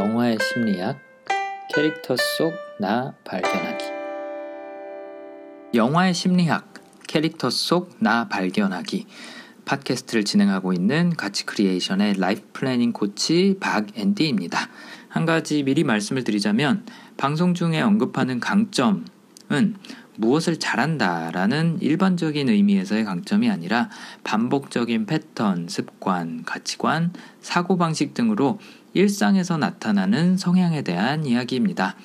영화의 심리학 캐릭터 속 나 발견하기 영화의 심리학 캐릭터 속 나 발견하기 팟캐스트를 진행하고 있는 가치 크리에이션의 life planning 코치 박앤디입니다. 한 가지 미리 말씀을 드리자면 방송 중에 언급하는 강점은 무엇을 잘한다라는 일반적인 의미에서의 강점이 아니라 반복적인 패턴, 습관, 가치관, 사고방식 등으로 일상에서 나타나는 성향에 대한 이야기입니다.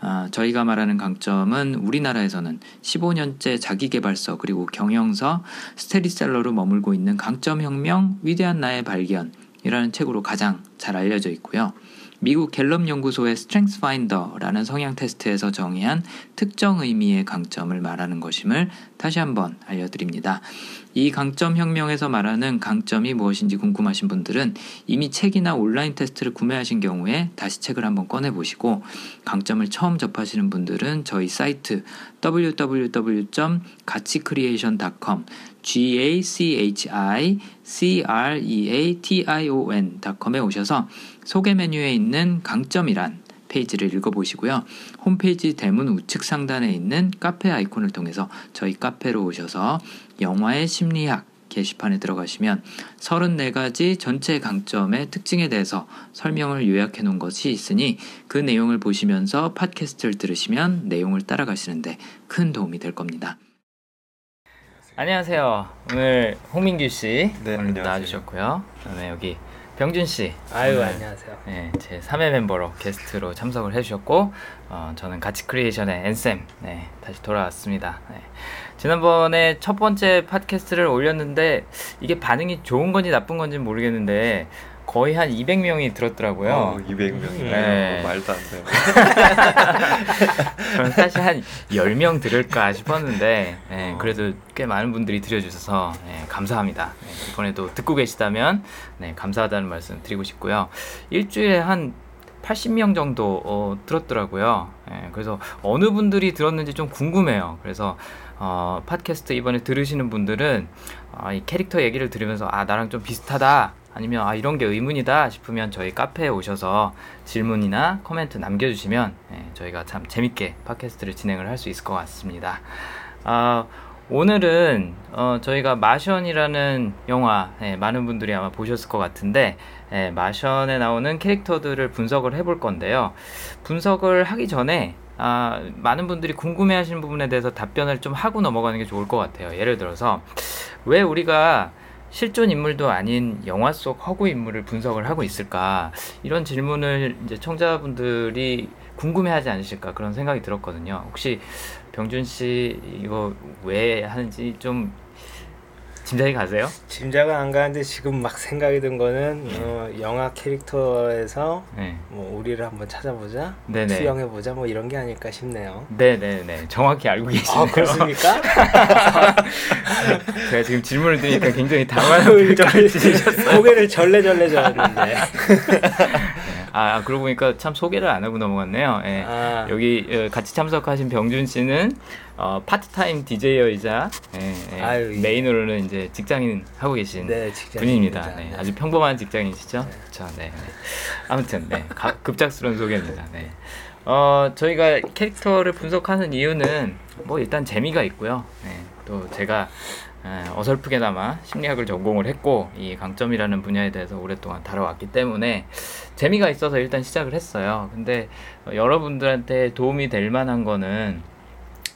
아, 저희가 말하는 강점은 우리나라에서는 15년째 자기개발서 그리고 경영서 스테디셀러로 머물고 있는 강점혁명 위대한 나의 발견이라는 책으로 가장 잘 알려져 있고요. 미국 갤럽 연구소의 StrengthsFinder라는 성향 테스트에서 정의한 특정 의미의 강점을 말하는 것임을 다시 한번 알려드립니다. 이 강점 혁명에서 말하는 강점이 무엇인지 궁금하신 분들은 이미 책이나 온라인 테스트를 구매하신 경우에 다시 책을 한번 꺼내 보시고 강점을 처음 접하시는 분들은 저희 사이트 www.가치크리에이션.com g a c h i c r e a t i o n.com에 오셔서 소개 메뉴에 있는 강점이란 페이지를 읽어보시고요. 홈페이지 대문 우측 상단에 있는 카페 아이콘을 통해서 저희 카페로 오셔서 영화의 심리학 게시판에 들어가시면 34가지 전체 강점의 특징에 대해서 설명을 요약해 놓은 것이 있으니 그 내용을 보시면서 팟캐스트를 들으시면 내용을 따라가시는데 큰 도움이 될 겁니다. 안녕하세요. 오늘 홍민규 씨 네, 오늘 안녕하세요. 나와주셨고요. 그다음에 여기 병준 씨. 아유 오늘, 안녕하세요. 네, 제 3회 멤버로 게스트로 참석을 해주셨고 어, 저는 가치 크리에이션의 앤쌤 네, 다시 돌아왔습니다. 네. 지난번에 첫 번째 팟캐스트를 올렸는데 이게 반응이 좋은 건지 나쁜 건지 모르겠는데 거의 한 200명이 들었더라고요. 어, 200명이요. 네. 말도 안 돼요. 저는 사실 한 10명 들을까 싶었는데 예, 그래도 꽤 많은 분들이 들려주셔서 예, 감사합니다. 예, 이번에도 듣고 계시다면 네, 감사하다는 말씀 드리고 싶고요. 일주일에 한 80명 정도 어, 들었더라고요. 예, 그래서 어느 분들이 들었는지 좀 궁금해요. 그래서 어, 팟캐스트 이번에 들으시는 분들은 아, 이 캐릭터 얘기를 들으면서 아 나랑 좀 비슷하다 아니면 아 이런 게 의문이다 싶으면 저희 카페에 오셔서 질문이나 코멘트 남겨주시면 예, 저희가 참 재밌게 팟캐스트를 진행을 할 수 있을 것 같습니다. 아, 오늘은 어, 저희가 마션이라는 영화 예, 많은 분들이 아마 보셨을 것 같은데 예, 마션에 나오는 캐릭터들을 분석을 해볼 건데요. 분석을 하기 전에 아, 많은 분들이 궁금해하시는 부분에 대해서 답변을 좀 하고 넘어가는 게 좋을 것 같아요. 예를 들어서 왜 우리가 실존 인물도 아닌 영화 속 허구 인물을 분석을 하고 있을까 이런 질문을 이제 청자분들이 궁금해하지 않으실까 그런 생각이 들었거든요. 혹시 병준 씨 이거 왜 하는지 좀 짐작이 가세요? 짐작은 안 가는데 지금 막 생각이 든 거는 어, 영화 캐릭터에서 네, 뭐 우리를 한번 찾아보자, 네네. 투영해 보자, 뭐 이런 게 아닐까 싶네요. 네, 네, 네, 정확히 알고 계시네요. 아 그렇습니까? 제가 지금 질문을 드리니까 굉장히 당황한 표정을 지으셨어요. 고개를 절레절레 저었는데. 아, 그러고 보니까 참 소개를 안 하고 넘어갔네요. 예. 아. 여기 어, 같이 참석하신 병준 씨는 어, 파트타임 DJ이자 예, 예, 아유, 이- 메인으로는 이제 직장인 하고 계신 네. 분입니다. 네, 네. 아주 평범한 직장인이시죠? 그렇죠. 네, 네. 아무튼 네, 가- 급작스러운 소개입니다. 네. 어, 저희가 캐릭터를 분석하는 이유는 뭐 일단 재미가 있고요. 네, 또 제가 에, 어설프게나마 심리학을 전공을 했고 이 강점이라는 분야에 대해서 오랫동안 다뤄왔기 때문에 재미가 있어서 일단 시작을 했어요. 근데 어, 여러분들한테 도움이 될 만한 거는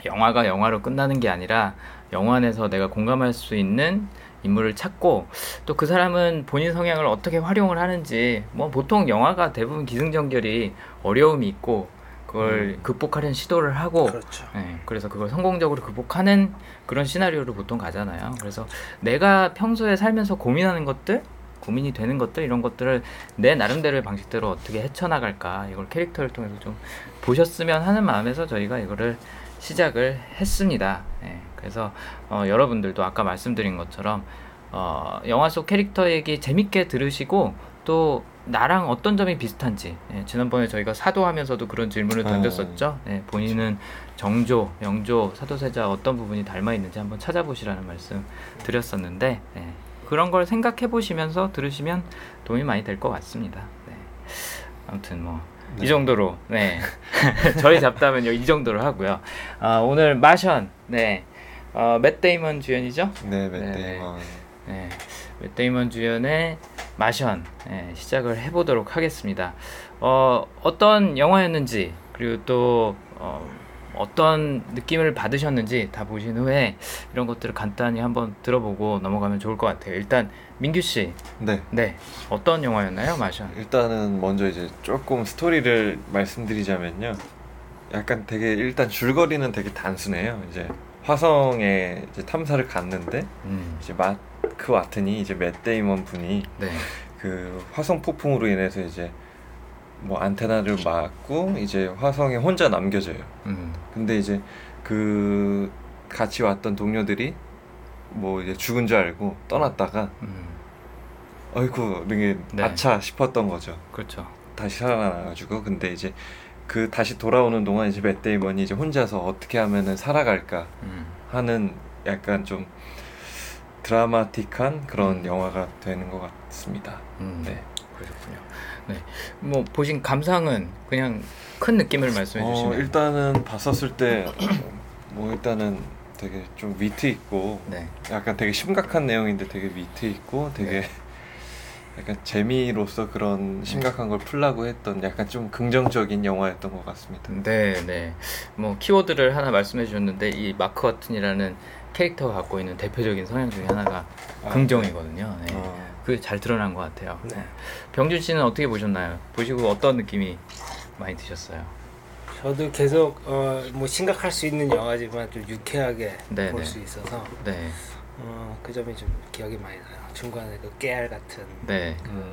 영화가 영화로 끝나는 게 아니라 영화 안에서 내가 공감할 수 있는 인물을 찾고 또 그 사람은 본인 성향을 어떻게 활용을 하는지 뭐 보통 영화가 대부분 기승전결이 어려움이 있고 그걸 극복하려는 시도를 하고 그렇죠. 네, 그래서 그걸 성공적으로 극복하는 그런 시나리오로 보통 가잖아요. 그래서 내가 평소에 살면서 고민하는 것들, 고민이 되는 것들 이런 것들을 내 나름대로의 방식대로 어떻게 헤쳐나갈까 이걸 캐릭터를 통해서 좀 보셨으면 하는 마음에서 저희가 이거를 시작을 했습니다. 네, 그래서 어, 여러분들도 아까 말씀드린 것처럼 어, 영화 속 캐릭터 얘기 재밌게 들으시고 또 나랑 어떤 점이 비슷한지 예, 지난번에 저희가 사도하면서도 그런 질문을 어. 던졌었죠. 예, 본인은 정조, 영조, 사도세자 어떤 부분이 닮아 있는지 한번 찾아보시라는 말씀 드렸었는데 예, 그런 걸 생각해 보시면서 들으시면 도움이 많이 될 것 같습니다. 네. 아무튼 뭐이 네. 정도로 네 저희 잡담은요 이 정도로 하고요. 아, 오늘 마션 네 어, 맷 데이먼 주연이죠? 네, 네. 맷데이먼. 네, 맷 데이먼 주연의 마션 네, 시작을 해보도록 하겠습니다. 어, 어떤 영화였는지 그리고 또 어, 어떤 느낌을 받으셨는지 다 보신 후에 이런 것들을 간단히 한번 들어보고 넘어가면 좋을 것 같아요. 일단 민규 씨, 네. 네 어떤 영화였나요, 마션? 일단은 먼저 이제 조금 스토리를 말씀드리자면요. 약간 되게 일단 줄거리는 되게 단순해요. 이제 화성에 이제 탐사를 갔는데 음, 이제 마크 와트니 이제 맷 데이먼 분이 네, 그 화성 폭풍으로 인해서 이제 뭐 안테나를 맞고 이제 화성에 혼자 남겨져요. 음, 근데 이제 그 같이 왔던 동료들이 뭐 이제 죽은 줄 알고 떠났다가 음, 어이구 이게 네. 아차 싶었던 거죠. 그렇죠. 다시 살아나가지고 근데 이제 그 다시 돌아오는 동안 이제 맷 데이먼이 이제 혼자서 어떻게 하면은 살아갈까 음, 하는 약간 좀 드라마틱한 그런 음. 영화가 되는 것 같습니다. 음, 네. 그러셨군요. 네, 뭐 보신 감상은 그냥 큰 느낌을 말씀해 어, 주시면 일단은 봤었을 때 뭐 일단은 되게 좀 위트 있고 네, 약간 되게 심각한 내용인데 되게 위트 있고 되게 약간 재미로서 그런 심각한 걸 풀라고 했던 약간 좀 긍정적인 영화였던 것 같습니다. 네, 네. 뭐 키워드를 하나 말씀해 주셨는데 이 마크 와튼이라는 캐릭터가 갖고 있는 대표적인 성향 중에 하나가 아, 긍정이거든요. 네. 어, 그게 잘 드러난 것 같아요. 네. 네. 병준 씨는 어떻게 보셨나요? 보시고 어떤 느낌이 많이 드셨어요? 저도 계속 어, 뭐 심각할 수 있는 영화지만 좀 유쾌하게 네, 볼 네. 수 있어서 네, 어, 그 점이 좀 기억이 많이 나요. 중간에 그 깨알 같은 네, 음,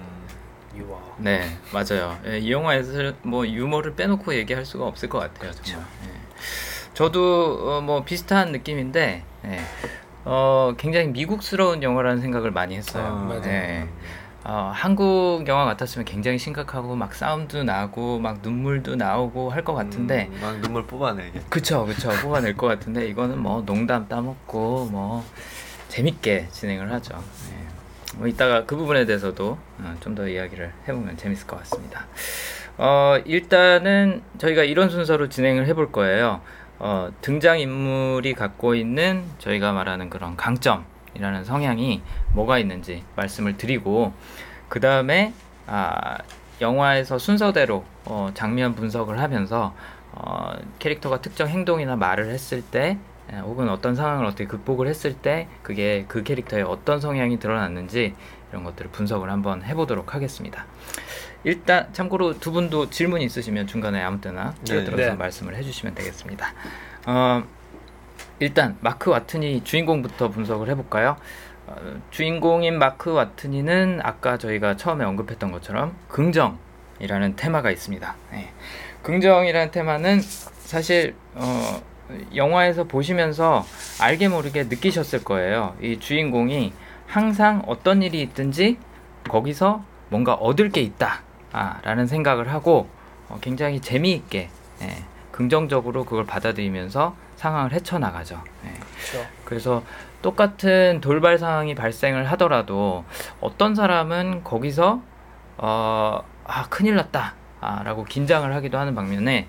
유머. 네, 맞아요. 예, 이 영화에서 뭐 유머를 빼놓고 얘기할 수가 없을 것 같아요. 정말. 예. 저도 어, 뭐 비슷한 느낌인데, 예. 어, 굉장히 미국스러운 영화라는 생각을 많이 했어요. 아, 맞아요. 예. 어, 한국 영화 같았으면 굉장히 심각하고 막 싸움도 나고 막 눈물도 나오고 할 것 같은데 음, 막 눈물 뽑아내게. 그쵸 그쵸 뽑아낼 것 같은데 이거는 뭐 농담 따먹고 뭐 재밌게 진행을 하죠 예. 뭐 이따가 그 부분에 대해서도 어, 좀더 이야기를 해보면 재밌을 것 같습니다 어, 일단은 저희가 이런 순서로 진행을 해볼 거예요 어, 등장 인물이 갖고 있는 저희가 말하는 그런 강점이라는 성향이 뭐가 있는지 말씀을 드리고 그 다음에 아, 영화에서 순서대로 어, 장면 분석을 하면서 어, 캐릭터가 특정 행동이나 말을 했을 때 에, 혹은 어떤 상황을 어떻게 극복을 했을 때 그게 그 캐릭터의 어떤 성향이 드러났는지 이런 것들을 분석을 한번 해보도록 하겠습니다. 일단 참고로 두 분도 질문 있으시면 중간에 아무 때나 끼어들어서 네. 말씀을 해주시면 되겠습니다. 어, 일단 마크 와트니 주인공부터 분석을 해볼까요? 어, 주인공인 마크 와트니는 아까 저희가 처음에 언급했던 것처럼 긍정이라는 테마가 있습니다. 네. 긍정이라는 테마는 사실 어, 영화에서 보시면서 알게 모르게 느끼셨을 거예요. 이 주인공이 항상 어떤 일이 있든지 거기서 뭔가 얻을 게 있다. 아, 라는 생각을 하고 어, 굉장히 재미있게 예, 긍정적으로 그걸 받아들이면서 상황을 헤쳐나가죠. 예. 그렇죠. 그래서 똑같은 돌발 상황이 발생을 하더라도 어떤 사람은 거기서 어, 아 큰일 났다 아, 라고 긴장을 하기도 하는 반면에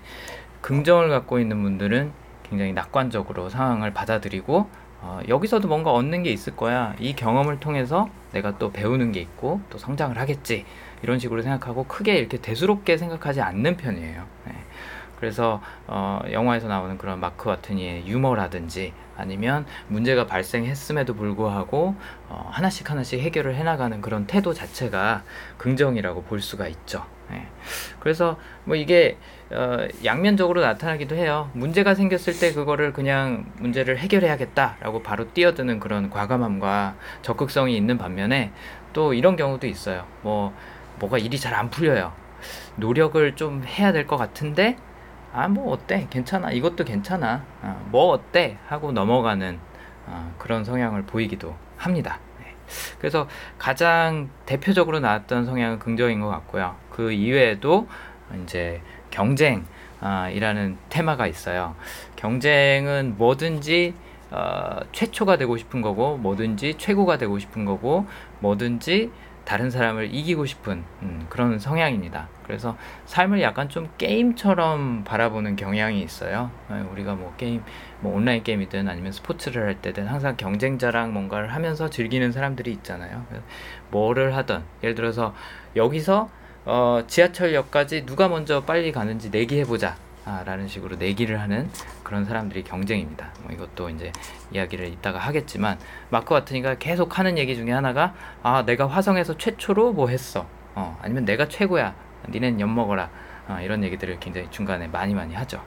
긍정을 갖고 있는 분들은 굉장히 낙관적으로 상황을 받아들이고 어, 여기서도 뭔가 얻는 게 있을 거야 이 경험을 통해서 내가 또 배우는 게 있고 또 성장을 하겠지 이런 식으로 생각하고 크게 이렇게 대수롭게 생각하지 않는 편이에요. 네. 그래서 어, 영화에서 나오는 그런 마크 와트니의 유머라든지 아니면 문제가 발생했음에도 불구하고 어, 하나씩 하나씩 해결을 해나가는 그런 태도 자체가 긍정이라고 볼 수가 있죠. 예. 그래서 뭐 이게 어, 양면적으로 나타나기도 해요. 문제가 생겼을 때 그거를 그냥 문제를 해결해야겠다라고 바로 뛰어드는 그런 과감함과 적극성이 있는 반면에 또 이런 경우도 있어요. 뭐 뭐가 일이 잘 안 풀려요. 노력을 좀 해야 될 것 같은데 아 뭐 어때 괜찮아 이것도 괜찮아 아, 뭐 어때 하고 넘어가는 아, 그런 성향을 보이기도 합니다. 네. 그래서 가장 대표적으로 나왔던 성향은 긍정인 것 같고요. 그 이외에도 이제 경쟁이라는 테마가 있어요. 경쟁은 뭐든지 어, 최초가 되고 싶은 거고 뭐든지 최고가 되고 싶은 거고 뭐든지 다른 사람을 이기고 싶은 음, 그런 성향입니다. 그래서 삶을 약간 좀 게임처럼 바라보는 경향이 있어요. 예, 우리가 뭐 게임, 뭐 온라인 게임이든 아니면 스포츠를 할 때든 항상 경쟁자랑 뭔가를 하면서 즐기는 사람들이 있잖아요. 뭐를 하든 예를 들어서 여기서 어, 지하철역까지 누가 먼저 빨리 가는지 내기해보자. 아, 라는 식으로 내기를 하는 그런 사람들이 경쟁입니다. 뭐 이것도 이제 이야기를 이따가 하겠지만 마크 와트니가 계속 하는 얘기 중에 하나가 아 내가 화성에서 최초로 뭐 했어 어 아니면 내가 최고야 니넨 엿 먹어라 어, 이런 얘기들을 굉장히 중간에 많이 많이 하죠.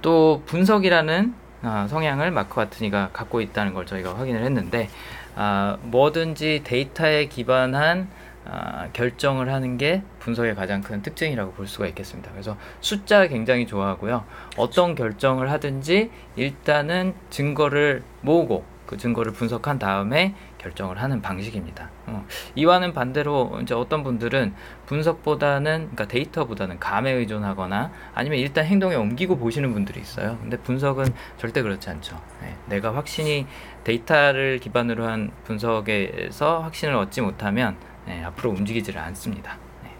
또 분석이라는 어, 성향을 마크 와트니가 갖고 있다는 걸 저희가 확인을 했는데 아, 뭐든지 데이터에 기반한 아, 결정을 하는 게 분석의 가장 큰 특징이라고 볼 수가 있겠습니다. 그래서 숫자 굉장히 좋아하고요. 어떤 결정을 하든지 일단은 증거를 모으고 그 증거를 분석한 다음에 결정을 하는 방식입니다. 어, 이와는 반대로 이제 어떤 분들은 분석보다는 그러니까 데이터보다는 감에 의존하거나 아니면 일단 행동에 옮기고 보시는 분들이 있어요. 근데 분석은 절대 그렇지 않죠. 네, 내가 확신이 데이터를 기반으로 한 분석에서 확신을 얻지 못하면 네, 앞으로 움직이지를 않습니다. 네.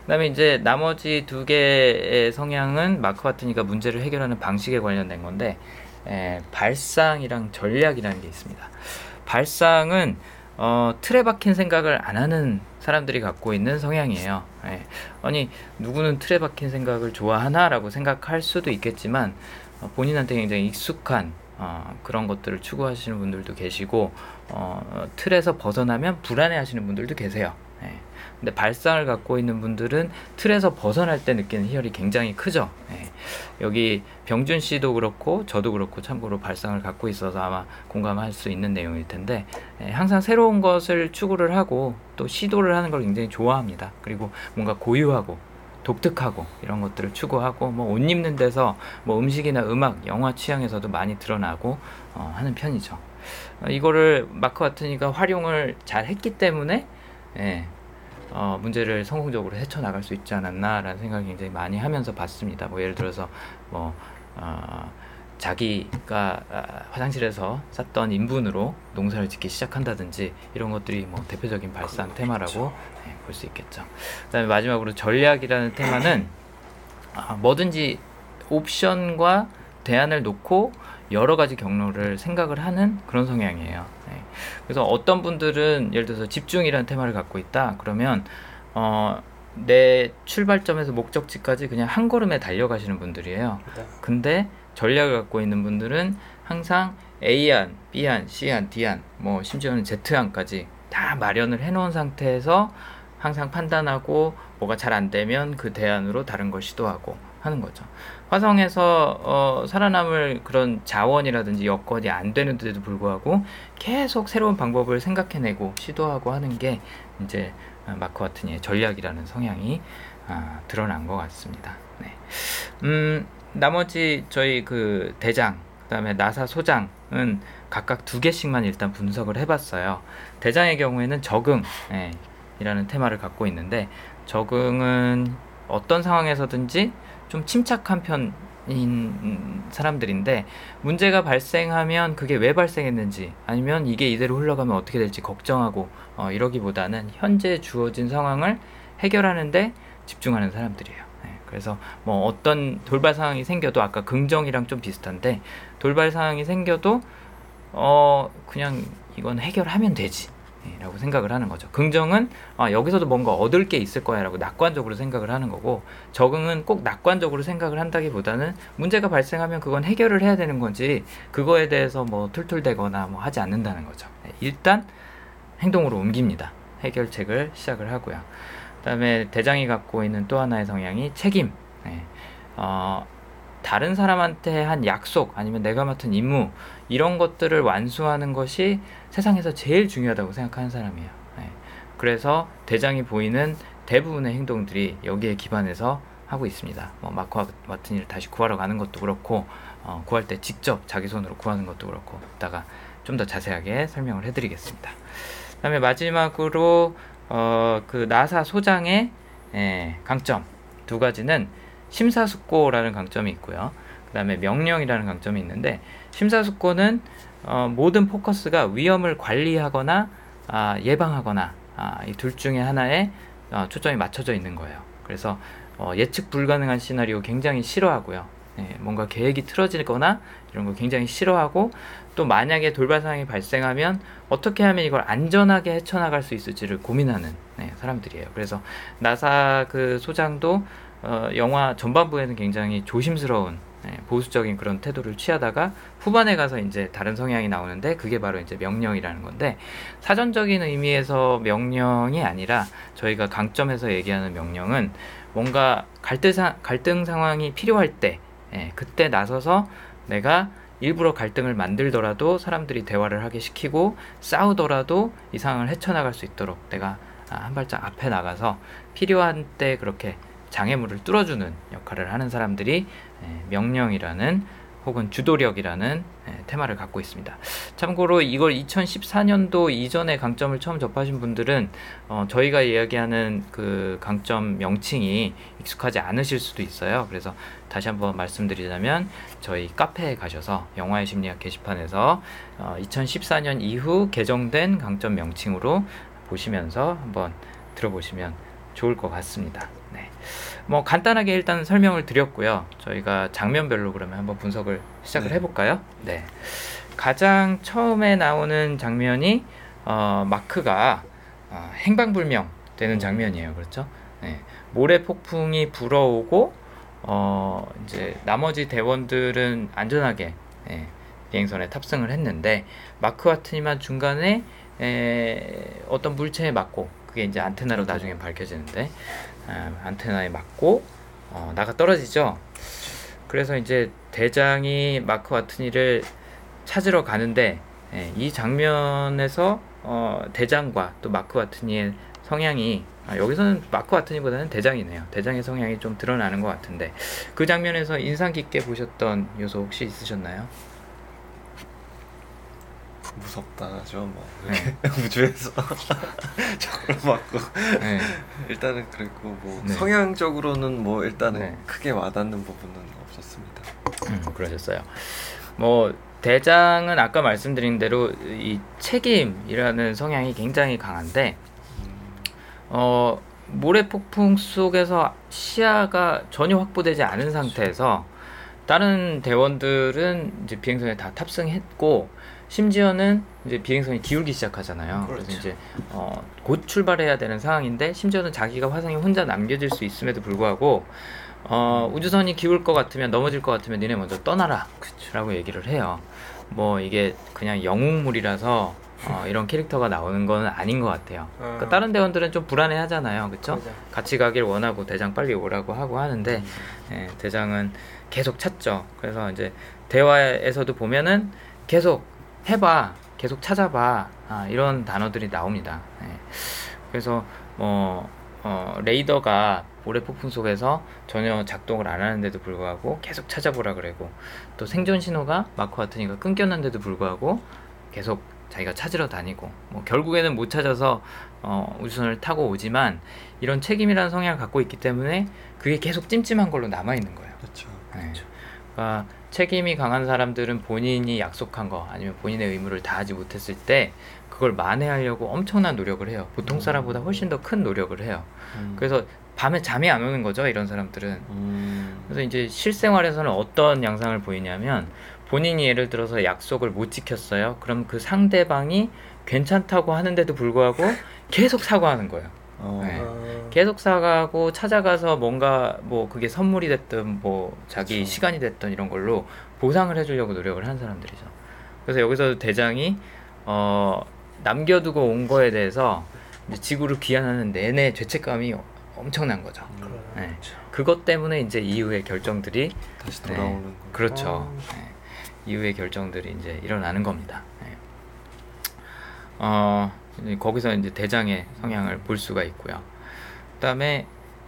그다음에 이제 나머지 두 개의 성향은 마크 와트니가 문제를 해결하는 방식에 관련된 건데 에, 발상이랑 전략이라는 게 있습니다. 발상은 어, 틀에 박힌 생각을 안 하는 사람들이 갖고 있는 성향이에요. 예. 아니 누구는 틀에 박힌 생각을 좋아하나라고 생각할 수도 있겠지만 어, 본인한테 굉장히 익숙한 어, 그런 것들을 추구하시는 분들도 계시고 어, 틀에서 벗어나면 불안해하시는 분들도 계세요. 예. 근데 발상을 갖고 있는 분들은 틀에서 벗어날 때 느끼는 희열이 굉장히 크죠. 예. 여기 병준 씨도 그렇고 저도 그렇고 참고로 발상을 갖고 있어서 아마 공감할 수 있는 내용일 텐데 예, 항상 새로운 것을 추구를 하고 또 시도를 하는 걸 굉장히 좋아합니다. 그리고 뭔가 고유하고 독특하고 이런 것들을 추구하고 뭐 옷 입는 데서 뭐 음식이나 음악, 영화 취향에서도 많이 드러나고 어, 하는 편이죠. 어, 이거를 마크 와트니가 활용을 잘 했기 때문에 예, 어, 문제를 성공적으로 헤쳐나갈 수 있지 않았나라는 생각을 굉장히 많이 하면서 봤습니다. 뭐 예를 들어서 뭐 어, 자기가 아, 화장실에서 쌌던 인분으로 농사를 짓기 시작한다든지 이런 것들이 뭐 대표적인 발상 테마라고 네, 볼수 있겠죠. 그다음에 마지막으로 전략이라는 테마는 아, 뭐든지 옵션과 대안을 놓고 여러 가지 경로를 생각을 하는 그런 성향이에요. 네. 그래서 어떤 분들은 예를 들어서 집중이라는 테마를 갖고 있다. 그러면 어, 내 출발점에서 목적지까지 그냥 한 걸음에 달려가시는 분들이에요. 네. 근데 전략을 갖고 있는 분들은 항상 A안, B안, C안, D안, 뭐 심지어는 Z안까지 다 마련을 해놓은 상태에서 항상 판단하고 뭐가 잘 안 되면 그 대안으로 다른 걸 시도하고 하는 거죠. 화성에서 어, 살아남을 그런 자원이라든지 여건이 안 되는데도 불구하고 계속 새로운 방법을 생각해내고 시도하고 하는 게 이제 마크 와트니의 전략이라는 성향이 아, 드러난 것 같습니다. 네. 음, 나머지 저희 그 대장, 그 다음에 나사 소장은 각각 두 개씩만 일단 분석을 해봤어요. 대장의 경우에는 적응, 예, 이라는 테마를 갖고 있는데 적응은 어떤 상황에서든지 좀 침착한 편인 사람들인데 문제가 발생하면 그게 왜 발생했는지 아니면 이게 이대로 흘러가면 어떻게 될지 걱정하고 어, 이러기보다는 현재 주어진 상황을 해결하는데 집중하는 사람들이에요. 네, 그래서 뭐 어떤 돌발 상황이 생겨도 아까 긍정이랑 좀 비슷한데 돌발 상황이 생겨도 어 그냥 이건 해결하면 되지 라고 생각을 하는 거죠. 긍정은 아, 여기서도 뭔가 얻을 게 있을 거야 라고 낙관적으로 생각을 하는 거고 적응은 꼭 낙관적으로 생각을 한다기보다는 문제가 발생하면 그건 해결을 해야 되는 건지 그거에 대해서 뭐 툴툴대거나 뭐 하지 않는다는 거죠. 네, 일단 행동으로 옮깁니다. 해결책을 시작을 하고요. 그다음에 대장이 갖고 있는 또 하나의 성향이 책임. 네. 어, 다른 사람한테 한 약속 아니면 내가 맡은 임무 이런 것들을 완수하는 것이 세상에서 제일 중요하다고 생각하는 사람이에요. 네. 그래서 대장이 보이는 대부분의 행동들이 여기에 기반해서 하고 있습니다. 뭐 마크 마트니를 다시 구하러 가는 것도 그렇고 어, 구할 때 직접 자기 손으로 구하는 것도 그렇고 이따가 좀 더 자세하게 설명을 해드리겠습니다. 그다음에 마지막으로 어, 그 나사 소장의 예, 강점 두 가지는 심사숙고라는 강점이 있고요. 그 다음에 명령이라는 강점이 있는데 심사숙고는 어, 모든 포커스가 위험을 관리하거나 아, 예방하거나 아, 이 둘 중에 하나에 어, 초점이 맞춰져 있는 거예요. 그래서 어, 예측 불가능한 시나리오 굉장히 싫어하고요. 예, 뭔가 계획이 틀어지거나 이런 거 굉장히 싫어하고 또 만약에 돌발 상황이 발생하면 어떻게 하면 이걸 안전하게 헤쳐나갈 수 있을지를 고민하는 네, 사람들이에요. 그래서 나사 그 소장도 어, 영화 전반부에는 굉장히 조심스러운 네, 보수적인 그런 태도를 취하다가 후반에 가서 이제 다른 성향이 나오는데 그게 바로 이제 명령이라는 건데 사전적인 의미에서 명령이 아니라 저희가 강점에서 얘기하는 명령은 뭔가 갈등, 상, 갈등 상황이 필요할 때 예, 그때 나서서 내가 일부러 갈등을 만들더라도 사람들이 대화를 하게 시키고 싸우더라도 이 상황을 헤쳐나갈 수 있도록 내가 아, 한 발짝 앞에 나가서 필요한 때 그렇게 장애물을 뚫어주는 역할을 하는 사람들이 예, 명령이라는 혹은 주도력이라는 예, 테마를 갖고 있습니다. 참고로 이걸 2014년도 이전에 강점을 처음 접하신 분들은 어, 저희가 이야기하는 그 강점 명칭이 익숙하지 않으실 수도 있어요. 그래서 다시 한번 말씀드리자면 저희 카페에 가셔서 영화의 심리학 게시판에서 어, 2014년 이후 개정된 강점 명칭으로 보시면서 한번 들어보시면 좋을 것 같습니다. 네. 뭐 간단하게 일단 설명을 드렸고요. 저희가 장면별로 그러면 한번 분석을 시작을 네. 해볼까요? 네. 가장 처음에 나오는 장면이 어, 마크가 어, 행방불명 되는 장면이에요. 그렇죠? 네. 모래 폭풍이 불어오고 어, 이제 나머지 대원들은 안전하게 예, 비행선에 탑승을 했는데 마크 와트니만 중간에 에, 어떤 물체에 맞고 그게 이제 안테나로 나중에 밝혀지는데 아, 안테나에 맞고 어, 나가 떨어지죠. 그래서 이제 대장이 마크 와트니를 찾으러 가는데 예, 이 장면에서 어, 대장과 또 마크 와트니의 성향이 아, 여기서는 마크 와트니보다는 대장이네요. 대장의 성향이 좀 드러나는 것 같은데 그 장면에서 인상 깊게 보셨던 요소 혹시 있으셨나요? 무섭다죠 뭐 네. 우주에서 저걸 맞고 네. 일단은 그랬고 뭐 네. 성향적으로는 뭐 일단은 네. 크게 와닿는 부분은 없었습니다. 음, 그러셨어요. 뭐 대장은 아까 말씀드린 대로 이 책임이라는 성향이 굉장히 강한데 어 모래 폭풍 속에서 시야가 전혀 확보되지 않은 상태에서 다른 대원들은 이제 비행선에 다 탑승했고 심지어는 이제 비행선이 기울기 시작하잖아요. 그래서 그렇죠. 이제 어, 곧 출발해야 되는 상황인데 심지어는 자기가 화성에 혼자 남겨질 수 있음에도 불구하고 어, 우주선이 기울 것 같으면 넘어질 것 같으면 니네 먼저 떠나라 라고 얘기를 해요. 뭐 이게 그냥 영웅물이라서 어, 이런 캐릭터가 나오는 건 아닌 것 같아요. 그러니까 어. 다른 대원들은 좀 불안해 하잖아요. 그쵸? 그죠. 같이 가길 원하고 대장 빨리 오라고 하고 하는데 예, 대장은 계속 찾죠. 그래서 이제 대화에서도 보면은 계속 해봐, 계속 찾아봐 아, 이런 단어들이 나옵니다. 예. 그래서 뭐 어, 레이더가 모래 폭풍 속에서 전혀 작동을 안 하는데도 불구하고 계속 찾아보라 그러고 또 생존 신호가 마크 와트니가 끊겼는데도 불구하고 계속 자기가 찾으러 다니고 뭐 결국에는 못 찾아서 어, 우주선을 타고 오지만 이런 책임이라는 성향을 갖고 있기 때문에 그게 계속 찜찜한 걸로 남아 있는 거예요. 그렇죠. 네. 그러니까 책임이 강한 사람들은 본인이 약속한 거 아니면 본인의 의무를 다하지 못했을 때 그걸 만회하려고 엄청난 노력을 해요. 보통 사람보다 훨씬 더 큰 노력을 해요. 그래서 밤에 잠이 안 오는 거죠. 이런 사람들은. 음. 그래서 이제 실생활에서는 어떤 양상을 보이냐면 본인이 예를 들어서 약속을 못 지켰어요. 그럼 그 상대방이 괜찮다고 하는데도 불구하고 계속 사과하는 거예요. 어. 네. 어, 계속 사과하고 찾아가서 뭔가 뭐 그게 선물이 됐든 뭐 자기 그쵸. 시간이 됐든 이런 걸로 보상을 해주려고 노력을 하는 사람들이죠. 그래서 여기서 대장이 어 남겨두고 온 거에 대해서 이제 지구를 귀환하는 내내 죄책감이 엄청난 거죠. 음. 네. 그것 때문에 이제 이후의 결정들이 다시 네. 돌아오는 거. 그렇죠. 어. 네. 이후의 결정들이 이제 일어나는 겁니다. 네. 어, 거기서 이제 대장의 성향을 볼 수가 있고요. 그다음에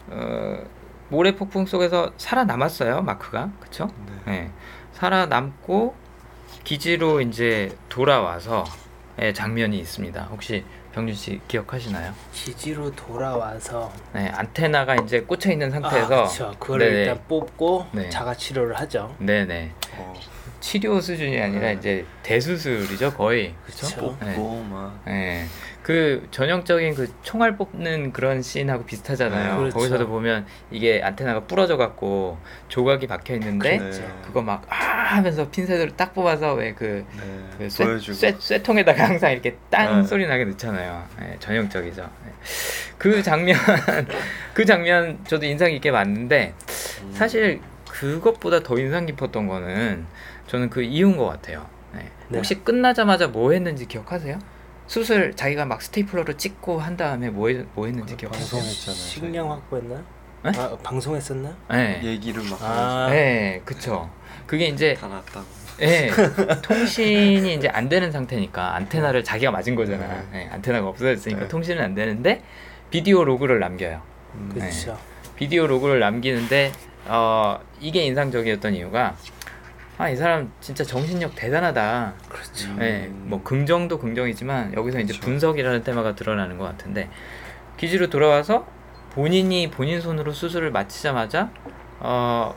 어, 모래 폭풍 속에서 살아남았어요, 마크가. 그쵸 네. 네. 살아남고 기지로 이제 돌아와서 의 장면이 있습니다. 혹시 병준 씨 기억하시나요? 기지로 돌아와서 네, 안테나가 이제 꽂혀 있는 아, 상태에서 그렇죠. 그걸 네네. 일단 뽑고 네. 자가 치료를 하죠. 네네 어. 치료 수준이 아니라 네. 이제 대수술이죠 거의 그렇죠? 뽑고 막. 네. 그 전형적인 그 총알 뽑는 그런 씬하고 비슷하잖아요. 네, 그렇죠. 거기서도 보면 이게 안테나가 부러져 갖고 조각이 박혀 있는데 그렇죠. 그거 막 아 하면서 핀셋으로 딱 뽑아서 왜그 네, 그 쇠, 쇠통에다가 항상 이렇게 땅 네. 소리 나게 넣잖아요. 예, 전형적이죠. 예. 그 장면, 그 장면 저도 인상 깊게 봤는데 음. 사실 그것보다 더 인상 깊었던 거는 저는 그 이유인 것 같아요. 예. 네. 혹시 끝나자마자 뭐 했는지 기억하세요? 수술 자기가 막 스테이플러로 찍고 한 다음에 뭐, 했, 뭐 했는지 기억하세요? 방송했잖아요. 식량 확보했나요? 네? 아, 방송했었나? 네. 얘기를 막 아, 네, 그쵸. 그게 이제 다 났다고. 예, 통신이 이제 안 되는 상태니까 안테나를 자기가 맞은 거잖아. 예, 안테나가 없어졌으니까 네. 통신은 안 되는데 비디오 로그를 남겨요. 음, 네. 그렇죠. 비디오 로그를 남기는데 어, 이게 인상적이었던 이유가 아, 이 사람 진짜 정신력 대단하다. 그렇죠. 음. 예, 뭐 긍정도 긍정이지만 여기서 이제 그쵸. 분석이라는 테마가 드러나는 것 같은데 기지로 돌아와서 본인이 본인 손으로 수술을 마치자마자 어,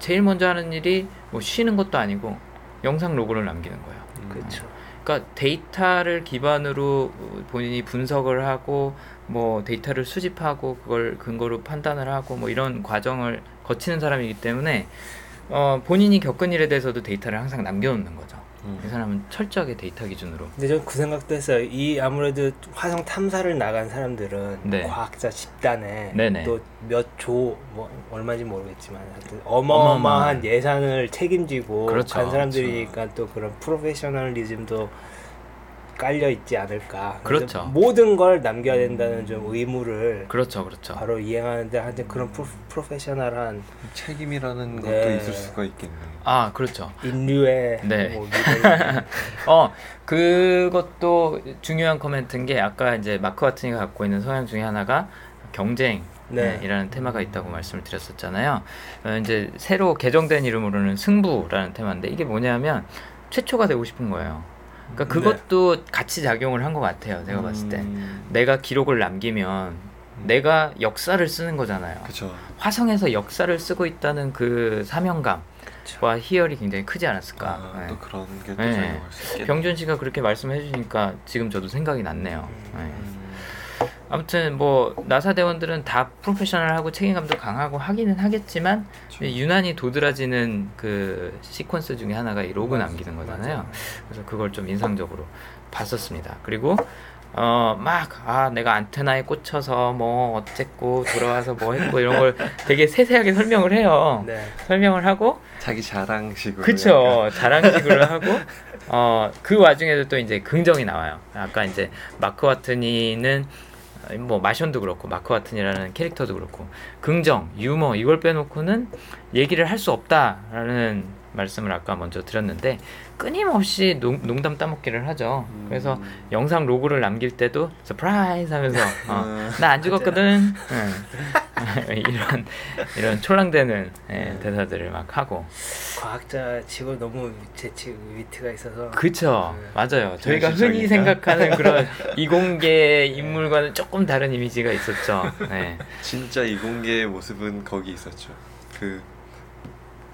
제일 먼저 하는 일이 뭐 쉬는 것도 아니고 영상 log를 남기는 거예요. 음. 그렇죠. 그러니까 데이터를 기반으로 본인이 분석을 하고 뭐 데이터를 수집하고 그걸 근거로 판단을 하고 뭐 이런 과정을 거치는 사람이기 때문에 어, 본인이 겪은 일에 대해서도 데이터를 항상 남겨놓는 거죠. 음. 이 사람은 철저하게 데이터 기준으로. 근데 전 그 생각도 했어요. 이 아무래도 화성 탐사를 나간 사람들은 네. 과학자 집단에. 또 몇 조 뭐 얼마인지 모르겠지만 어마어마한 어마어마한. 예산을 책임지고 그렇죠. 간 사람들이니까 또 그런 프로페셔널리즘도 깔려 있지 않을까. 그렇죠. 모든 걸 남겨야 된다는 좀 의무를 그렇죠, 그렇죠. 바로 이행하는데 하여튼 그런 프로, 프로페셔널한 책임이라는 것도 네. 있을 수가 있겠네요. 아, 그렇죠. 인류의 네. 뭐 어, 그것도 중요한 코멘트인 게 아까 이제 마크 와트니가 갖고 있는 성향 중에 하나가 경쟁. 네. 이라는 테마가 있다고 말씀을 드렸었잖아요. 어, 이제 새로 개정된 이름으로는 승부라는 테마인데 이게 뭐냐면 최초가 되고 싶은 거예요. 그러니까 네. 그것도 같이 작용을 한 것 같아요. 제가 봤을 때 음. 내가 기록을 남기면 내가 역사를 쓰는 거잖아요. 그쵸. 화성에서 역사를 쓰고 있다는 그 사명감과 그렇죠. 희열이 굉장히 크지 않았을까. 아, 네. 또 그런 게또 네. 병준 씨가 그렇게 말씀해 주니까 지금 저도 생각이 났네요. 네. 음. 아무튼 뭐 나사 대원들은 다 프로페셔널하고 책임감도 강하고 하기는 하겠지만 그쵸. 유난히 도드라지는 그 시퀀스 중에 하나가 이 로그 남기는 거잖아요. 맞아요. 그래서 그걸 좀 인상적으로 봤었습니다. 그리고 어 막 아 내가 안테나에 꽂혀서 뭐 어쨌고 돌아와서 뭐 했고 이런 걸 되게 세세하게 설명을 해요. 네. 설명을 하고 자기 자랑식으로. 그쵸 자랑식으로 하고 어 그 와중에도 또 이제 긍정이 나와요. 아까 이제 마크 와트니는 어, 뭐 마션도 그렇고 마크 와트니라는 캐릭터도 그렇고 긍정, 유머 이걸 빼놓고는 얘기를 할 수 없다라는 말씀을 아까 먼저 드렸는데 끊임없이 농, 농담 따먹기를 하죠. 음. 그래서 영상 log를 남길 때도 surprise 하면서 어, 음. 나안 죽었거든. 응. 이런 이런 촐랑대는 예, 대사들을 막 하고 과학자 치고 너무 재치 위트가 있어서 그쵸 네. 맞아요 저희가 흔히. 생각하는 그런 이공계 인물과는 조금 다른 이미지가 있었죠 네. 진짜 이공계의 모습은 거기 있었죠. 그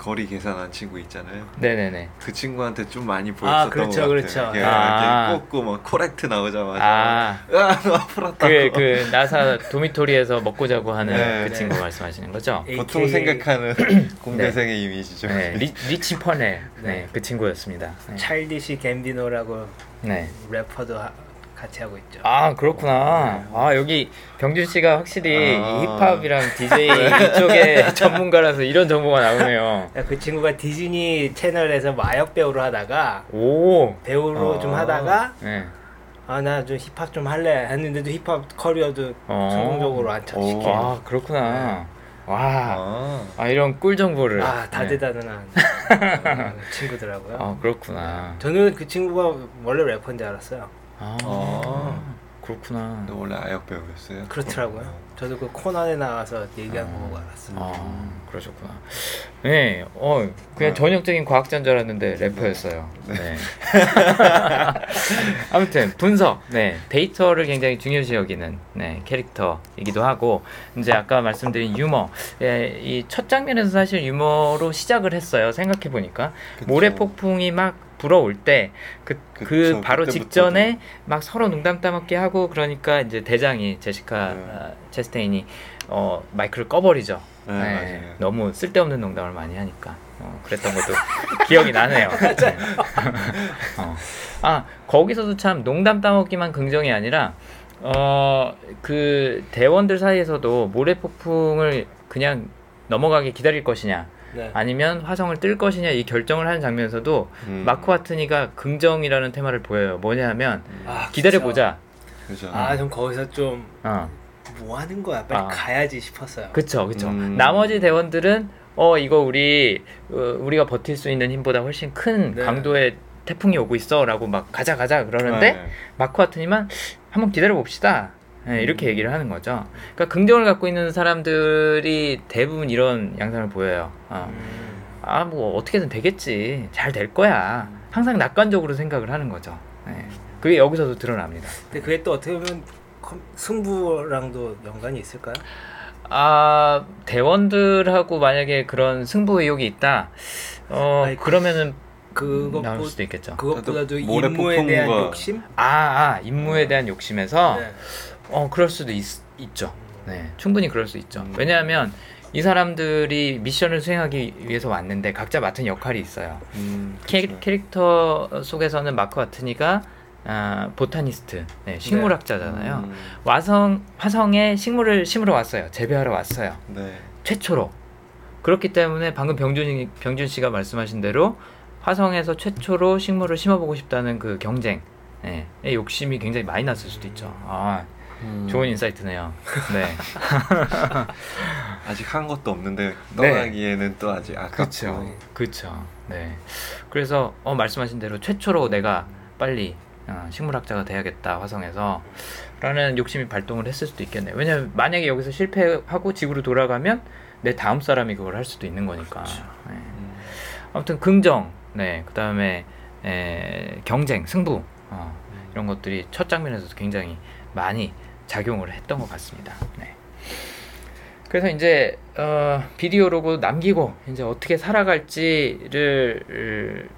거리 계산한 친구 있잖아요. 네네네 그 친구한테 좀 많이 보였었던 그렇죠, 것 같아요. 그렇죠. 이렇게 아. 꽂고 막 코렉트 나오자마자 아. 아, 풀었다고. 그, 그 나사 도미토리에서 먹고 자고 하는 네, 그 네. 친구 말씀하시는 거죠 보통 AKA 생각하는 공대생의 이미지죠. 네, 리, 리치 퍼넬 네, 네. 그 친구였습니다 네. 차일디시 갬비노라고 네. 래퍼도 하, 같이 하고 있죠. 아 그렇구나. 아 여기 병준 씨가 확실히 아. 이 힙합이랑 DJ 이쪽에 전문가라서 이런 정보가 나오네요. 그 친구가 디즈니 채널에서 아역 배우를 하다가 오. 배우로 어. 좀 하다가 네. 아나 좀 힙합 좀 할래 했는데도 힙합 커리어도 어. 성공적으로 안착시킨 오. 아 그렇구나. 와. 아, 아 이런 꿀 정보를. 아 네. 다재다능한 어, 친구더라고요. 아 그렇구나. 저는 그 친구가 원래 래퍼인 줄 알았어요. 아 어. 그렇구나. 너 원래 아역 배우였어요? 그렇더라고요. 저도 그 코난에 나와서 얘기한 거 알았어요. 아 그러셨구나. 네. 어 그냥 아. 전형적인 과학자인 줄 알았는데 래퍼였어요. 네. 아무튼 분석, 네 데이터를 굉장히 중요시 여기는 네 캐릭터이기도 하고 이제 아까 말씀드린 유머, 예, 이첫 장면에서 사실 유머로 시작을 했어요. 생각해 보니까. 모래 폭풍이 막 불어올 때 그 그 바로. 직전에 막 서로 농담 따먹게 하고 그러니까 이제 대장이 제시카 네. 아, 체스테인이 어 마이크를 꺼버리죠. 네, 맞아요. 너무 쓸데없는 농담을 많이 하니까 어, 그랬던 것도 기억이 나네요. 어. 아 거기서도 참 농담 따먹기만 긍정이 아니라 어 그 대원들 사이에서도 모래 폭풍을 그냥 넘어가게 기다릴 것이냐 네. 아니면 화성을 뜰 것이냐 이 결정을 하는 장면에서도 음. 마크 와트니가 긍정이라는 테마를 보여요. 뭐냐면 아, 기다려 보자. 그죠. 아, 전 거기서 좀뭐 어. 하는 거야? 빨리 아. 가야지 싶었어요. 그쵸, 그쵸. 음. 나머지 대원들은 어 이거 우리 어, 우리가 버틸 수 있는 힘보다 훨씬 큰 네. 강도의 태풍이 오고 있어라고 막 가자 가자 그러는데 네. 마크 와트니만 한번 기다려 봅시다. 네, 이렇게 얘기를 하는 거죠. 그러니까 긍정을 갖고 있는 사람들이 대부분 이런 양상을 보여요. 어. 음. 아뭐 어떻게든 되겠지, 잘 될 거야. 항상 낙관적으로 생각을 하는 거죠. 네. 그게 여기서도 드러납니다. 근데 그게 또 어떻게 보면 컴- 승부랑도 연관이 있을까요? 아 대원들하고 만약에 그런 승부 의욕이 있다, 어 아니, 그- 그러면은 그것보, 나올 수도 있겠죠. 그것보다도 임무에 대한 욕심? 아, 아 임무에 대한 욕심에서 네. 어 그럴 수도 있, 있죠. 네, 충분히 그럴 수 있죠. 음. 왜냐하면 이 사람들이 미션을 수행하기 위해서 왔는데 각자 맡은 역할이 있어요. 음, 캐, 그쵸. 캐릭터 속에서는 마크 와트니가 아, 보타니스트, 네, 식물학자잖아요. 음, 와성 화성에 식물을 심으러 왔어요. 재배하러 왔어요. 네. 최초로. 그렇기 때문에 방금 병준 병준 씨가 말씀하신 대로 화성에서 최초로 식물을 심어보고 싶다는 그 경쟁, 예, 의 욕심이 굉장히 많이 났을 수도 있죠. 아, 음, 좋은 인사이트네요. 네. 아직 한 것도 없는데 네. 떠나기에는 또 아직 아깝고. 그렇죠. 그렇죠. 네. 그래서 어, 말씀하신 대로 최초로 내가 빨리 어, 식물학자가 돼야겠다 화성에서 라는 욕심이 발동을 했을 수도 있겠네요. 왜냐면 만약에 여기서 실패하고 지구로 돌아가면 내 다음 사람이 그걸 할 수도 있는 거니까. 네. 음, 아무튼 긍정, 네, 그 다음에 경쟁, 승부 어, 이런 것들이 첫 장면에서도 굉장히 많이 작용을 했던 것 같습니다. 네. 그래서 이제 어, 비디오로고 남기고 이제 어떻게 살아갈지를 을,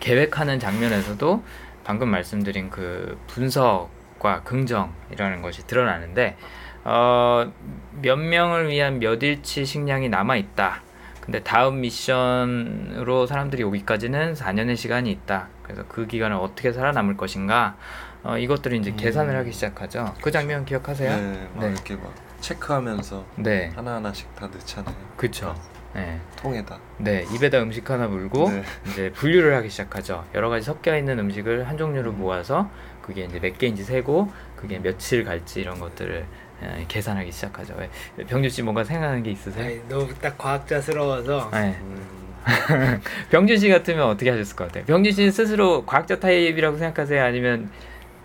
계획하는 장면에서도 방금 말씀드린 그 분석과 긍정이라는 것이 드러나는데 어, 몇 명을 위한 몇 일치 식량이 남아 있다. 근데 다음 미션으로 사람들이 오기까지는 4년의 시간이 있다. 그래서 그 기간을 어떻게 살아남을 것인가? 어, 이것들을 이제 음. 계산을 하기 시작하죠. 그 장면 기억하세요? 네, 막 네. 이렇게 막 체크하면서 네, 하나 하나씩 다 넣잖아요. 그쵸. 네, 통에다. 네, 입에다 음식 하나 물고 네. 이제 분류를 하기 시작하죠. 여러 가지 섞여 있는 음식을 한 종류로 음. 모아서 그게 이제 몇 개인지 세고 그게 며칠 갈지 이런 것들을 에, 계산하기 시작하죠. 왜, 병준 씨 뭔가 생각나는 게 있으세요? 아니, 너무 딱 과학자스러워서 네. 음, 병준 씨 같으면 어떻게 하셨을 것 같아요? 병준 씨 스스로 과학자 타입이라고 생각하세요? 아니면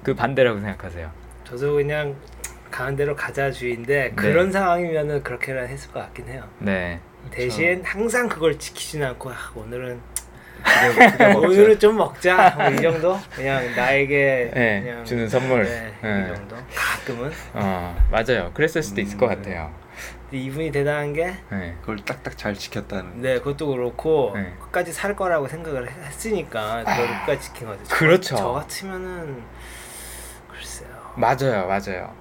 그 반대라고 생각하세요? 저도 그냥 가는 대로 가자 주의인데 네. 그런 상황이면은 그렇게는 했을 것 같긴 해요. 네. 대신 항상 그걸 지키지는 않고 아, 오늘은. 오늘은 좀 먹자 뭐 이 정도 그냥 나에게 네, 그냥 주는 선물. 네, 네. 이 정도 가끔은 어, 맞아요. 그랬을 수도 있을 것 음. 같아요. 근데 이분이 대단한 게 네. 그걸 딱딱 잘 지켰다는. 네, 그것도 그렇고 네. 끝까지 살 거라고 생각을 했- 했으니까 그걸 끝까지 지킨 거죠. 저- 그렇죠. 저 같으면은. 맞아요, 맞아요.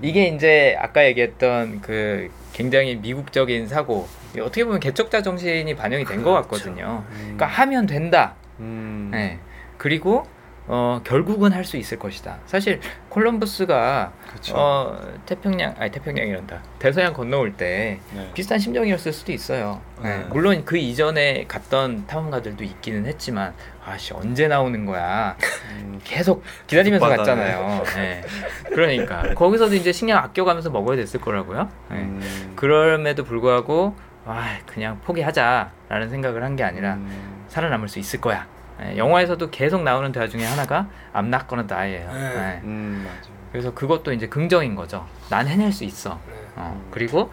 이게 이제 아까 얘기했던 그 굉장히 미국적인 사고, 어떻게 보면 개척자 정신이 반영이 된것 그렇죠. 같거든요. 음. 그러니까 하면 된다. 음. 네. 그리고 어, 결국은 할 수 있을 것이다. 사실 콜럼버스가 그렇죠. 어, 태평양 아니 태평양이란다. 대서양 건너올 때 네. 비슷한 심정이었을 수도 있어요. 네. 네. 물론 그 이전에 갔던 탐험가들도 있기는 했지만 아씨 언제 나오는 거야. 음, 계속 기다리면서. 갔잖아요. 네. 그러니까 거기서도 이제 식량 아껴가면서 먹어야 됐을 거라고요. 네. 음, 그럼에도 불구하고 아 그냥 포기하자라는 생각을 한 게 아니라 음, 살아남을 수 있을 거야. 예, 영화에서도 계속 나오는 대화 중에 하나가 I'm not gonna die예요. 네. 예. 음, 맞아. 그래서 그것도 이제 긍정인 거죠. 난 해낼 수 있어. 네. 어, 음. 그리고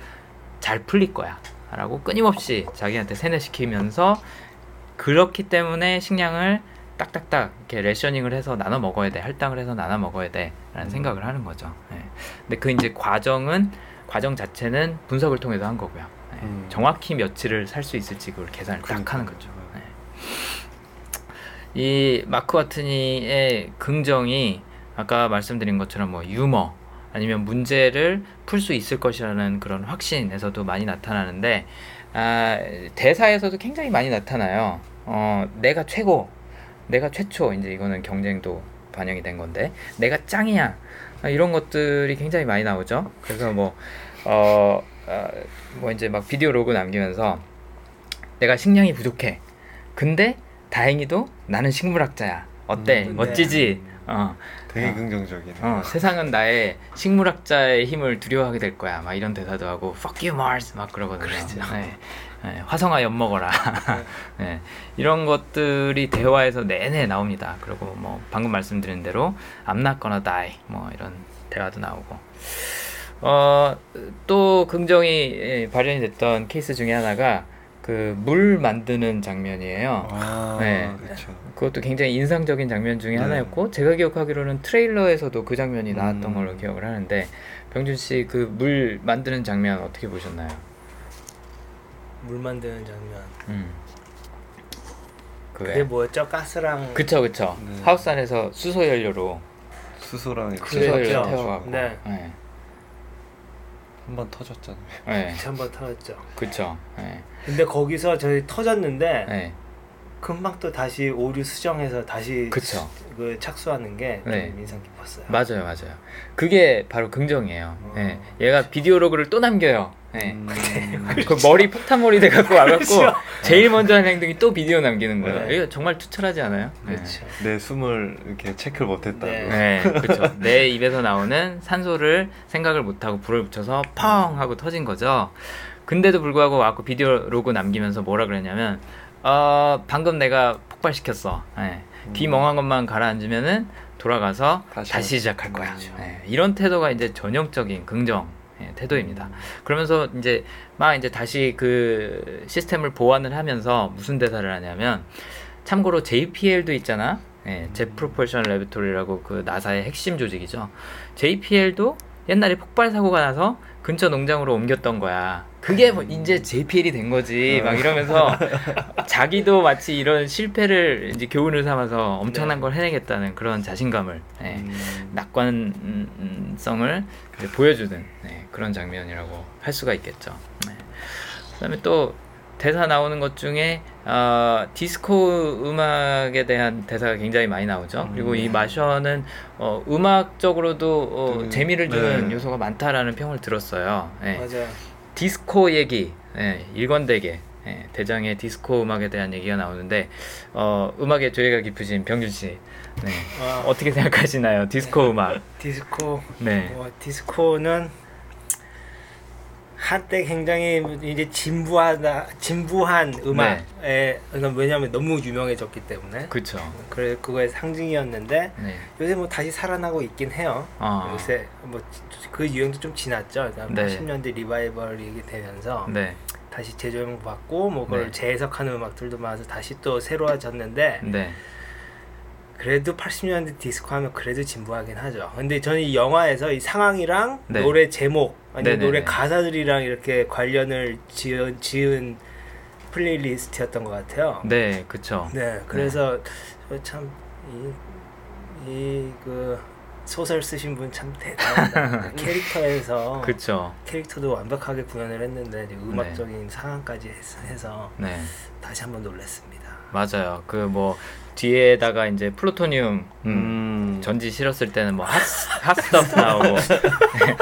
잘 풀릴 거야. 라고 끊임없이 자기한테 세뇌시키면서 그렇기 때문에 식량을 딱딱딱 이렇게 레셔닝을 해서 나눠 먹어야 돼. 할당을 해서 나눠 먹어야 돼. 라는 음. 생각을 하는 거죠. 예. 근데 그 이제 과정은 과정 자체는 분석을 통해서 한 거고요. 예. 음. 정확히 며칠을 살 수 있을지 그걸 계산을 딱 그러니까요. 하는 거죠. 예. 이 마크 와트니의 긍정이 아까 말씀드린 것처럼 뭐 유머 아니면 문제를 풀 수 있을 것이라는 그런 확신에서도 많이 나타나는데 아, 대사에서도 굉장히 많이 나타나요. 어, 내가 최고, 내가 최초 이제 이거는 경쟁도 반영이 된 건데 내가 짱이야 아, 이런 것들이 굉장히 많이 나오죠. 그래서 뭐 어, 어, 뭐 이제 막 비디오 로그 남기면서 내가 식량이 부족해. 근데 다행히도 나는 식물학자야. 어때? 음, 멋지지? 어, 되게 어. 긍정적이네. 어, 세상은 나의 식물학자의 힘을 두려워하게 될 거야. 막 이런 대사도 하고 Fuck you Mars 막 그러거든요. 네. 네, 화성아 엿 먹어라. 네, 이런 것들이 대화에서 내내 나옵니다. 그리고 뭐 방금 말씀드린 대로 I'm not gonna die 뭐 이런 대화도 나오고 어, 또 긍정이 예, 발현이 됐던 케이스 중에 하나가 그 물 만드는 장면이에요. 아, 네. 그렇죠. 그것도 굉장히 인상적인 장면 중에 네. 하나였고 제가 기억하기로는 트레일러에서도 그 장면이 나왔던 음. 걸로 기억을 하는데 병준 씨 그 물 만드는 장면 어떻게 보셨나요? 물 만드는 장면. 음. 그게 그게 뭐였죠? 가스랑 그쵸 그쵸 네. 하우스 안에서 수소 연료로 수소랑 수소 연료. 태워가고 네. 네. 한 번 터졌잖아요. 네. 한번 터졌죠. 그쵸 네. 근데 거기서 저희 터졌는데 네. 금방 또 다시 오류 수정해서 다시 그쵸 그 착수하는 게좀 네. 인상 깊었어요. 맞아요 맞아요 그게 바로 긍정이에요 어. 네. 얘가 비디오 로그를 또 남겨요 네. 음, 그 머리 폭탄 머리 돼갖고 와갖고 그렇죠. 제일 먼저 하는 행동이 또 비디오 남기는 거예요 네. 이거 정말 투철하지 않아요? 네. 그렇죠. 내 숨을 이렇게 체크를 못했다고. 네. 네, 그렇죠. 내 입에서 나오는 산소를 생각을 못하고 불을 붙여서 펑 하고 터진 거죠. 근데도 불구하고 와고 비디오 로그 남기면서 뭐라 그랬냐면, 어, 방금 내가 폭발시켰어. 네. 비멍한 것만 가라앉으면은 돌아가서 다시, 다시 시작할 거야. 네, 이런 태도가 이제 전형적인 긍정. 예, 태도입니다. 그러면서 이제 막 이제 다시 그 시스템을 보완을 하면서 무슨 대사를 하냐면 참고로 JPL도 있잖아. 예, 제 프로포션 레비토리라고 그 나사의 핵심 조직이죠. JPL도 옛날에 폭발 사고가 나서 근처 농장으로 옮겼던 거야. 그게 뭐 이제 JPL이 된 거지. 막 이러면서 자기도 마치 이런 실패를 이제 교훈을 삼아서 엄청난 네. 걸 해내겠다는 그런 자신감을 예, 음, 낙관성을 보여주는 네, 그런 장면이라고 할 수가 있겠죠. 네. 그다음에 또 대사 나오는 것 중에 어, 디스코 음악에 대한 대사가 굉장히 많이 나오죠. 그리고 이 마셔는 어, 음악적으로도 어, 음, 재미를 주는 네. 요소가 많다라는 평을 들었어요. 네. 맞아요. 디스코 얘기 예, 일관되게 예, 대장의 디스코 음악에 대한 얘기가 나오는데 어, 음악에 조예가 깊으신 병준 씨 네. 어, 어떻게 생각하시나요? 디스코 음악. 디스코 네. 뭐 디스코는 한때 굉장히 이제 진부하다 진부한 음악에 그러니까 왜냐하면 너무 유명해졌기 때문에 그쵸. 그래 그거의 상징이었는데 네. 요새 뭐 다시 살아나고 있긴 해요. 아. 요새 뭐 그 유행도 좀 지났죠. 그러니까 네. 80년대 리바이벌이 되면서 네. 다시 재조명 받고 뭐 그걸 네. 재해석하는 음악들도 많아서 다시 또 새로워졌는데 네. 그래도 80년대 디스코 하면 그래도 진부하긴 하죠. 근데 저는 이 영화에서 이 상황이랑 네. 노래 제목 아니면 네네네. 노래 가사들이랑 이렇게 관련을 지은 지은 playlist였던 것 같아요. 네, 그쵸. 네, 그래서 참이 이 그 소설 쓰신 분 참 대단하다. 캐릭터에서 그쵸. 캐릭터도 완벽하게 구현을 했는데 이제 네. 음악적인 상황까지 해서, 해서 네. 다시 한번 놀랐습니다. 맞아요. 그 뭐 뒤에다가 이제 플루토늄 음, 음, 전지 실었을 때는 뭐 핫, 핫스터프 나오고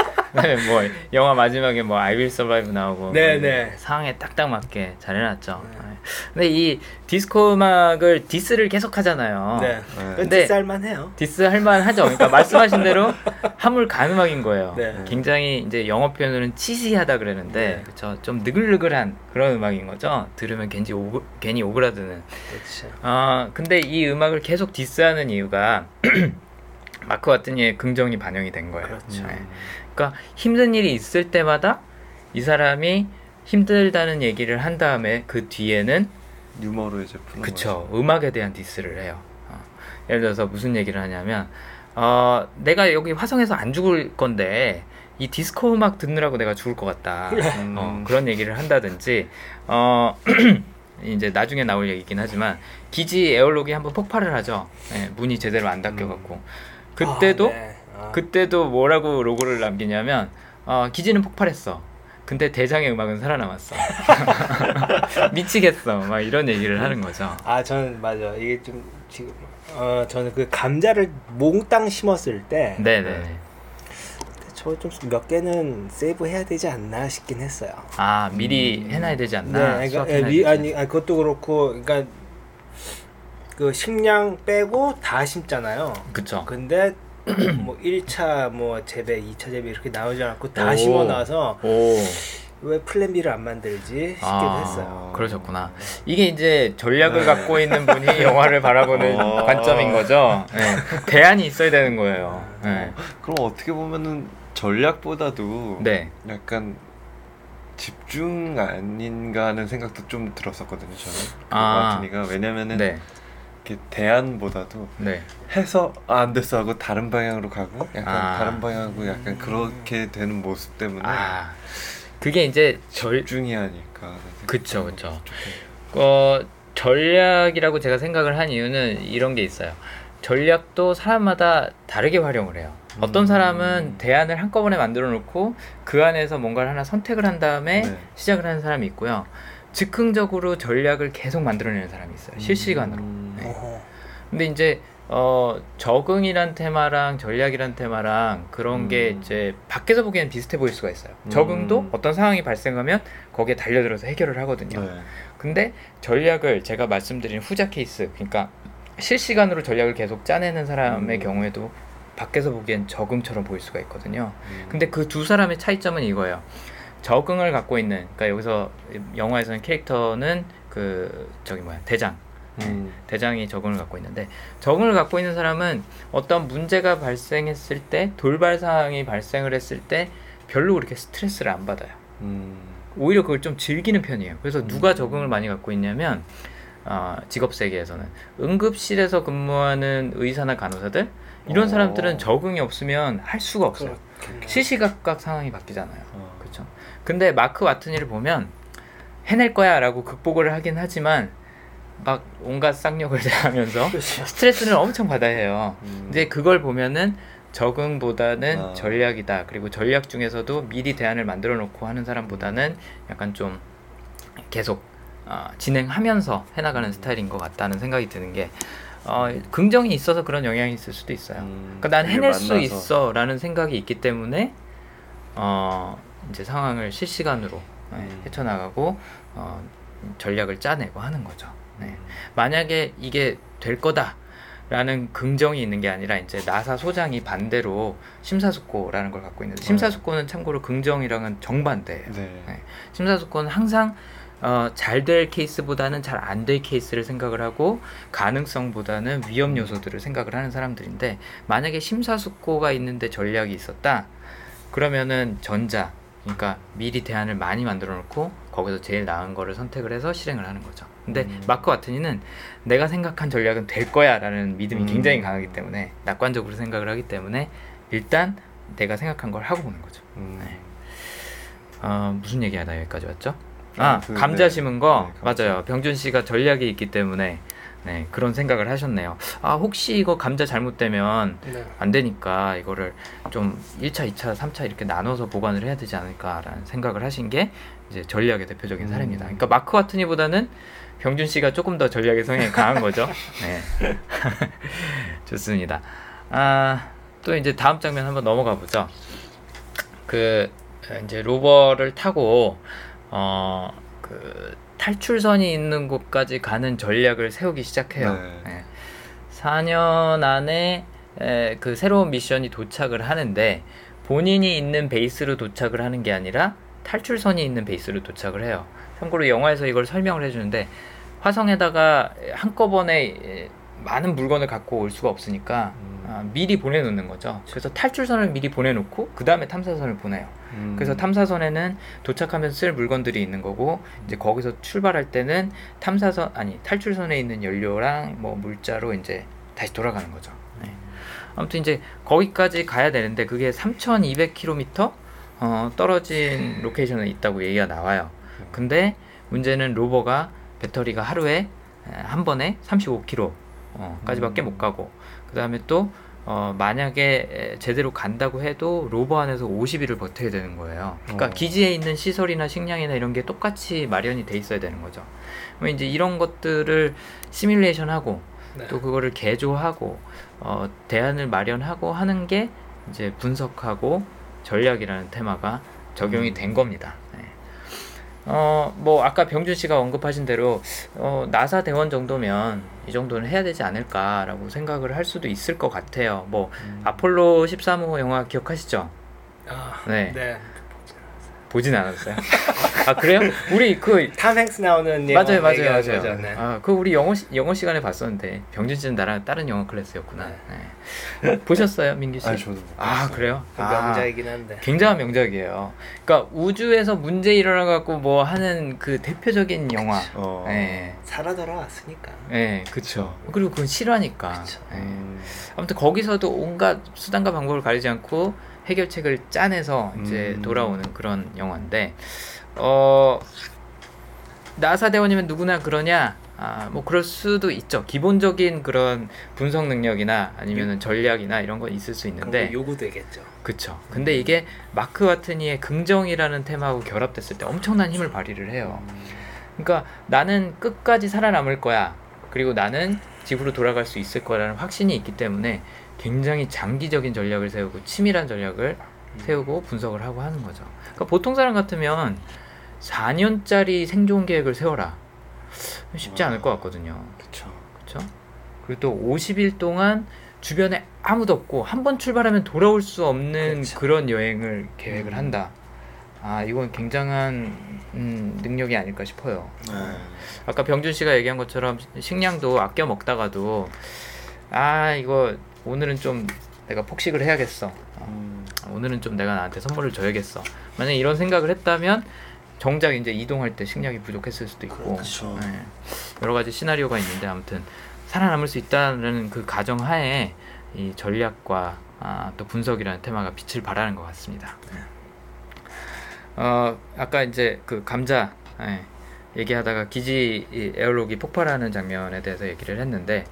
그다음에 뭐 영화 마지막에 뭐 I Will Survive 나오고 네, 뭐 네. 상황에 딱딱 맞게 잘 해놨죠. 네. 근데 이 디스코 음악을 디스를 계속 하잖아요. 네, 네. 근데. 디스 할만 하죠. 그러니까 말씀하신 대로 한물 간 음악인 거예요. 네. 굉장히 이제 영어 표현으로는 cheesy하다 그러는데 네. 그쵸 좀 느글느글한 그런 음악인 거죠. 들으면 괜히 오그, 괜히 오그라드는. 그렇죠. 아 근데 이 음악을 계속 디스하는 이유가 마크 와트니의 긍정이 반영이 된 거예요. 그렇죠. 네. 그러니까 힘든 일이 있을 때마다 이 사람이 힘들다는 얘기를 한 다음에 그 뒤에는 유머로 이제 푸는 그쵸 음악에 대한 디스를 해요 어. 예를 들어서 무슨 얘기를 하냐면 어, 내가 여기 화성에서 안 죽을 건데 이 디스코 음악 듣느라고 내가 죽을 것 같다 음. 어, 그런 얘기를 한다든지 어, 이제 나중에 나올 얘기긴 하지만 기지 에어록이 한번 폭발을 하죠. 예, 문이 제대로 안 닫혀갖고 그때도 아, 네. 아. 그때도 뭐라고 로고를 남기냐면 어, 기지는 폭발했어. 근데 대장의 음악은 살아남았어. 미치겠어. 막 이런 얘기를 하는 거죠. 아 저는 맞아 이게 좀 지금 어 저는 그 감자를 몽땅 심었을 때 네네. 저 좀 몇 개는 세이브 해야 되지 않나 싶긴 했어요. 아 미리 해놔야 되지 않나? 네, 그러니까 예, 미. 아니, 아니 그것도 그렇고, 그러니까 그 식량 빼고 다 심잖아요. 그쵸. 근데 뭐 1차 뭐 재배, 2차 재배 이렇게 나오지 않고 다 오. 심어 놔서 오. 왜 플랜 B를 안 만들지 싶기도 아, 했어요. 그러셨구나. 이게 이제 전략을 갖고 있는 분이 영화를 바라보는 어. 관점인 거죠. 네. 대안이 있어야 되는 거예요. 네. 그럼 어떻게 보면은 전략보다도 네. 약간 집중 아닌가 하는 생각도 좀 들었었거든요 저는 그 아. 마티니가 왜냐면은 네. 이렇게 대안보다도 네. 해서 아, 안 됐어 하고 다른 방향으로 가고 약간 아. 다른 방향으로 약간 그렇게 되는 모습 때문에 아. 그게 이제 절 집중이 하니까 그쵸, 그쵸. 어, 전략이라고 제가 생각을 한 이유는 이런 게 있어요. 전략도 사람마다 다르게 활용을 해요. 어떤 음. 사람은 대안을 한꺼번에 만들어 놓고 그 안에서 뭔가를 하나 선택을 한 다음에 네. 시작을 하는 사람이 있고요. 즉흥적으로 전략을 계속 만들어내는 사람이 있어요. 실시간으로. 음. 네. 어허. 근데 이제 어 적응이란 테마랑 전략이란 테마랑 그런 게 음. 이제 밖에서 보기엔 비슷해 보일 수가 있어요. 음. 적응도 어떤 상황이 발생하면 거기에 달려들어서 해결을 하거든요. 네. 근데 전략을 제가 말씀드린 후자 케이스, 그러니까 실시간으로 전략을 계속 짜내는 사람의 음. 경우에도 밖에서 보기엔 적응처럼 보일 수가 있거든요. 음. 근데 그 두 사람의 차이점은 이거예요. 적응을 갖고 있는, 그러니까 여기서 영화에서는 캐릭터는 그 저기 뭐야 대장, 음. 대장이 적응을 갖고 있는데 적응을 갖고 있는 사람은 어떤 문제가 발생했을 때 돌발 상황이 발생을 했을 때 별로 그렇게 스트레스를 안 받아요. 음. 오히려 그걸 좀 즐기는 편이에요. 그래서 누가 음. 적응을 많이 갖고 있냐면 어, 직업 세계에서는 응급실에서 근무하는 의사나 간호사들 이런 어. 사람들은 적응이 없으면 할 수가 없어요. 그렇겠네. 시시각각 상황이 바뀌잖아요. 어. 그렇죠. 근데 마크 와트니를 보면 해낼 거야라고 극복을 하긴 하지만 막 온갖 쌍욕을 대하면서 그렇죠. 스트레스는 엄청 받아야 해요. 음. 근데 그걸 보면은 적응보다는 아. 전략이다. 그리고 전략 중에서도 미리 대안을 만들어 놓고 하는 사람보다는 약간 좀 계속 어, 진행하면서 해나가는 스타일인 것 같다는 생각이 드는 게 어, 긍정이 있어서 그런 영향이 있을 수도 있어요. 음. 그러니까 난 해낼 수 만나서. 있어라는 생각이 있기 때문에 어, 이제 상황을 실시간으로 네, 음. 헤쳐나가고 어, 전략을 짜내고 하는 거죠. 네. 음. 만약에 이게 될 거다라는 긍정이 있는 게 아니라 이제 나사 소장이 반대로 심사숙고라는 걸 갖고 있는데 심사숙고는 참고로 긍정이랑은 정반대예요. 네. 네. 심사숙고는 항상 어, 잘 될 케이스보다는 잘 안 될 케이스를 생각을 하고 가능성보다는 위험 요소들을 생각을 하는 사람들인데 만약에 심사숙고가 있는데 전략이 있었다 그러면은 전자 그러니까 미리 대안을 많이 만들어 놓고 거기서 제일 나은 거를 선택을 해서 실행을 하는 거죠. 근데 음. 마크 와트니는 내가 생각한 전략은 될 거야라는 믿음이 음. 굉장히 강하기 때문에 낙관적으로 생각을 하기 때문에 일단 내가 생각한 걸 하고 보는 거죠. 음. 네. 어, 무슨 얘기하다 여기까지 왔죠? 아, 그, 감자 네. 심은 거 네, 감자. 맞아요. 병준 씨가 전략이 있기 때문에 네, 그런 생각을 하셨네요. 아, 혹시 이거 감자 잘못되면 네. 안 되니까 이거를 좀 1차, 2차, 3차 이렇게 나눠서 보관을 해야 되지 않을까라는 생각을 하신 게 이제 전략의 대표적인 음. 사례입니다. 그러니까 마크 와트니보다는 병준 씨가 조금 더 전략의 성향이 강한 거죠. 네. 좋습니다. 아, 또 이제 다음 장면 한번 넘어가 보죠. 그 이제 로버를 타고 어, 그 탈출선이 있는 곳까지 가는 전략을 세우기 시작해요. 네. 네. 4년 안에 에, 그 새로운 미션이 도착을 하는데 본인이 있는 베이스로 도착을 하는 게 아니라 탈출선이 있는 베이스로 도착을 해요. 참고로 영화에서 이걸 설명을 해주는데 화성에다가 한꺼번에 에, 많은 물건을 갖고 올 수가 없으니까 음. 아, 미리 보내놓는 거죠. 그래서 탈출선을 미리 보내놓고 그 다음에 탐사선을 보내요. 음. 그래서 탐사선에는 도착하면 쓸 물건들이 있는 거고 이제 거기서 출발할 때는 탐사선 아니 탈출선에 있는 연료랑 뭐 물자로 이제 다시 돌아가는 거죠. 네. 아무튼 이제 거기까지 가야 되는데 그게 3,200km 어, 떨어진 location에 있다고 얘기가 나와요. 근데 문제는 rover가 배터리가 하루에 에, 한 번에 35km 어, 까지밖에 못 가고 그 다음에 또 어, 만약에 에, 제대로 간다고 해도 로버 안에서 50일을 버텨야 되는 거예요. 그러니까 어. 기지에 있는 시설이나 식량이나 이런 게 똑같이 마련이 돼 있어야 되는 거죠. 그럼 이제 이런 것들을 시뮬레이션하고 네. 또 그거를 개조하고 어, 대안을 마련하고 하는 게 이제 분석하고 전략이라는 테마가 적용이 된 겁니다. 네. 어, 뭐 아까 병준 씨가 언급하신 대로 어, 나사 대원 정도면 이 정도는 해야 되지 않을까라고 생각을 할 수도 있을 것 같아요. 뭐 아폴로 13호 영화 기억하시죠? 아, 네. 네. 보진 않았어요. 아 그래요? 우리 그 탐 행스 나오는 맞아요, 맞아요, 맞아요. 거죠, 네. 아, 그 우리 영어 시, 영어 시간에 봤었는데 병준 씨는 나랑 다른 영어 클래스였구나. 네. 보셨어요, 민기 씨? 아니 저도 못 아. 그래요? 그 아, 명작이긴 한데. 굉장한 명작이에요. 그러니까 우주에서 문제 일어나 갖고 뭐 하는 그 대표적인 영화. 어. 예. 살아 돌아왔으니까. 예, 그쵸. 그리고 그건 실화니까. 그쵸. 예. 음. 아무튼 거기서도 온갖 수단과 방법을 가리지 않고 해결책을 짜내서 이제 음. 돌아오는 그런 영화인데 어 나사 대원이면 누구나 그러냐? 아, 뭐 그럴 수도 있죠. 기본적인 그런 분석 능력이나 아니면은 전략이나 이런 건 있을 수 있는데 거 요구되겠죠. 그쵸. 근데 이게 마크 와트니의 긍정이라는 테마하고 결합됐을 때 엄청난 힘을 발휘를 해요. 그러니까 나는 끝까지 살아남을 거야. 그리고 나는 지구로 돌아갈 수 있을 거라는 확신이 있기 때문에 굉장히 장기적인 전략을 세우고 치밀한 전략을 세우고 분석을 하고 하는 거죠. 그러니까 보통 사람 같으면 4년짜리 생존 계획을 세워라. 쉽지 않을 것 같거든요. 그쵸. 그렇죠? 그리고 또 50일 동안 주변에 아무도 없고 한 번 출발하면 돌아올 수 없는 그렇죠. 그런 여행을 계획을 음. 한다. 아 이건 굉장한 음, 능력이 아닐까 싶어요. 네. 아까 병준 씨가 얘기한 것처럼 식량도 아껴 먹다가도 아 이거 오늘은 좀 내가 폭식을 해야겠어. 어, 음. 오늘은 좀 내가 나한테 선물을 줘야겠어. 만약 이런 생각을 했다면 정작 이제 이동할 때 식량이 부족했을 수도 있고 그렇죠. 예, 여러 가지 시나리오가 있는데 아무튼 살아남을 수 있다는 그 가정 하에 이 전략과 아, 또 분석이라는 테마가 빛을 발하는 것 같습니다. 어 아까 이제 그 감자 예, 얘기하다가 기지 이 airlock이 폭발하는 장면에 대해서 얘기를 했는데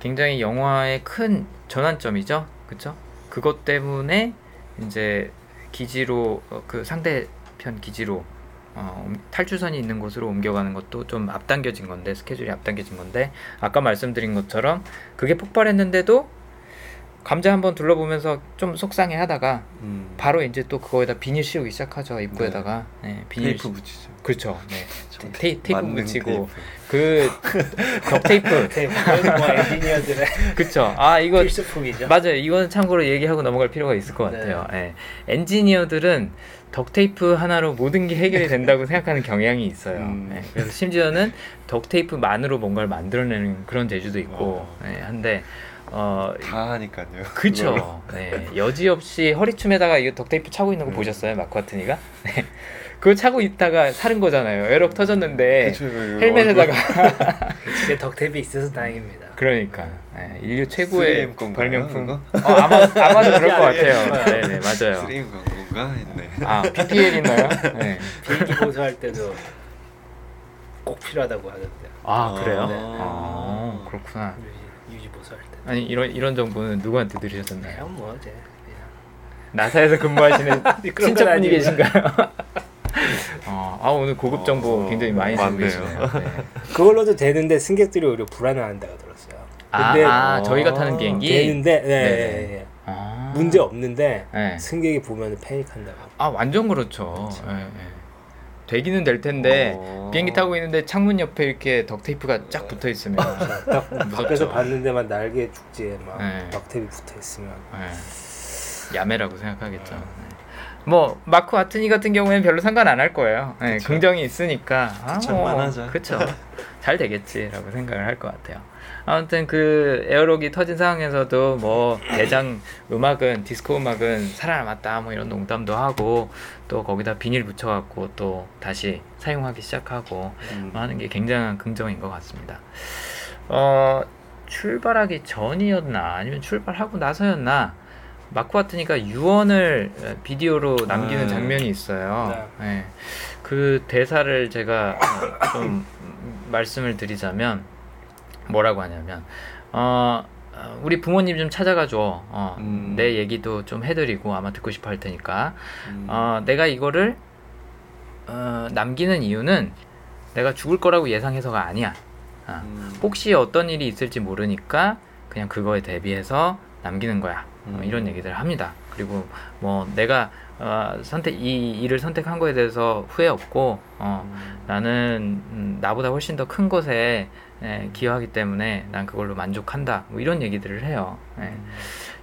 굉장히 영화의 큰 전환점이죠, 그렇죠? 그것 때문에 이제 기지로 어, 그 상대편 기지로 어, 옮- 탈출선이 있는 곳으로 옮겨가는 것도 좀 앞당겨진 건데 스케줄이 앞당겨진 건데 아까 말씀드린 것처럼 그게 폭발했는데도 감자 한번 둘러보면서 좀 속상해 하다가 음. 바로 이제 또 그거에다 비닐 씌우기 시작하죠 입구에다가 네, 비닐 테이프 시- 붙이죠. 그렇죠 네 참 테이, 테이프 붙이고 테이프. 그 덕테이프 네, 엔지니어들의 그쵸 아 이거 필수품이죠. 맞아요. 이거는 참고로 얘기하고 넘어갈 필요가 있을 것 네. 같아요. 예. 엔지니어들은 덕테이프 하나로 모든 게 해결이 된다고 생각하는 경향이 있어요. 음. 예. 그래서 심지어는 덕테이프만으로 뭔가를 만들어내는 그런 재주도 있고 어. 예. 한데 어 다 하니까요. 그쵸. 네. 여지없이 허리춤에다가 이거 덕테이프 차고 있는 거 음. 보셨어요, 마크와트니가? 네. 그거 차고 있다가 사는 거잖아요. 에럭 터졌는데 그쵸, 그 헬멧에다가 집에 덕탭이 있어서 다행입니다. 그러니까 예, 인류 최고의 3M 건가요, 발명품. 어, 아마 아마도 그럴 것. 같아요. 네, 네, 맞아요. 쓰레임 광고가 있네. 아, PPL 있나요? 네. 비행기 보수할 때도 꼭 필요하다고 하던데요. 아, 아, 그래요? 네. 아, 그렇구나. 유지, 유지 보수할 때. 아니, 이런 이런 정보는 누구한테 들으셨나요? 그냥 뭐 이제. 나사에서 근무하시는 그런 건 친척분이. 계신가요? 어, 아, 오늘 고급 정보 어, 굉장히 많이 쓰고 맞네요. 계시네요. 네. 그걸로도 되는데 승객들이 오히려 불안해한다고 들었어요. 아, 근데 아, 어, 저희가 타는 비행기? 되는데 네, 네네. 네, 네. 아. 문제 없는데 네. 승객이 보면 패닉한다고. 아, 완전 그렇죠. 그렇죠. 예, 예. 되기는 될 텐데 어. 비행기 타고 있는데 창문 옆에 이렇게 덕테이프가 쫙 붙어 있으면 딱 무섭죠. 밖에서 봤는데만 날개 축지에 막 네. 덕탭이 붙어 있으면 예. 야매라고 생각하겠죠. 네. 뭐 마크 와트니 같은 경우에는 별로 상관 안 할 거예요. 예, 그쵸. 긍정이 있으니까 아, 장만하자. 그쵸. 잘 되겠지라고 생각을 할 것 같아요. 아무튼 그 에어록이 터진 상황에서도 뭐 대장 음악은 디스코 음악은 살아남았다 뭐 이런 농담도 하고 또 거기다 비닐 붙여갖고 또 다시 사용하기 시작하고 음. 뭐 하는 게 굉장한 긍정인 것 같습니다. 어, 출발하기 전이었나 아니면 출발하고 나서였나 마크 와트니까 유언을 에, 비디오로 남기는 아. 장면이 있어요. 예. 그 대사를 제가 어, 좀 음, 말씀을 드리자면 뭐라고 하냐면 어 어, 우리 부모님 좀 찾아가 줘. 어, 음. 내 얘기도 좀 해드리고 아마 듣고 싶어 할 테니까. 음. 어, 내가 이거를 어, 남기는 이유는 내가 죽을 거라고 예상해서가 아니야. 어, 음. 혹시 어떤 일이 있을지 모르니까 그냥 그거에 대비해서 남기는 거야. 어, 음. 이런 얘기들을 합니다. 그리고 뭐 내가 어, 선택 이 일을 선택한 거에 대해서 후회 없고 어, 음. 나는 음, 나보다 훨씬 더 큰 것에 에, 기여하기 때문에 난 그걸로 만족한다. 뭐 이런 얘기들을 해요. 예.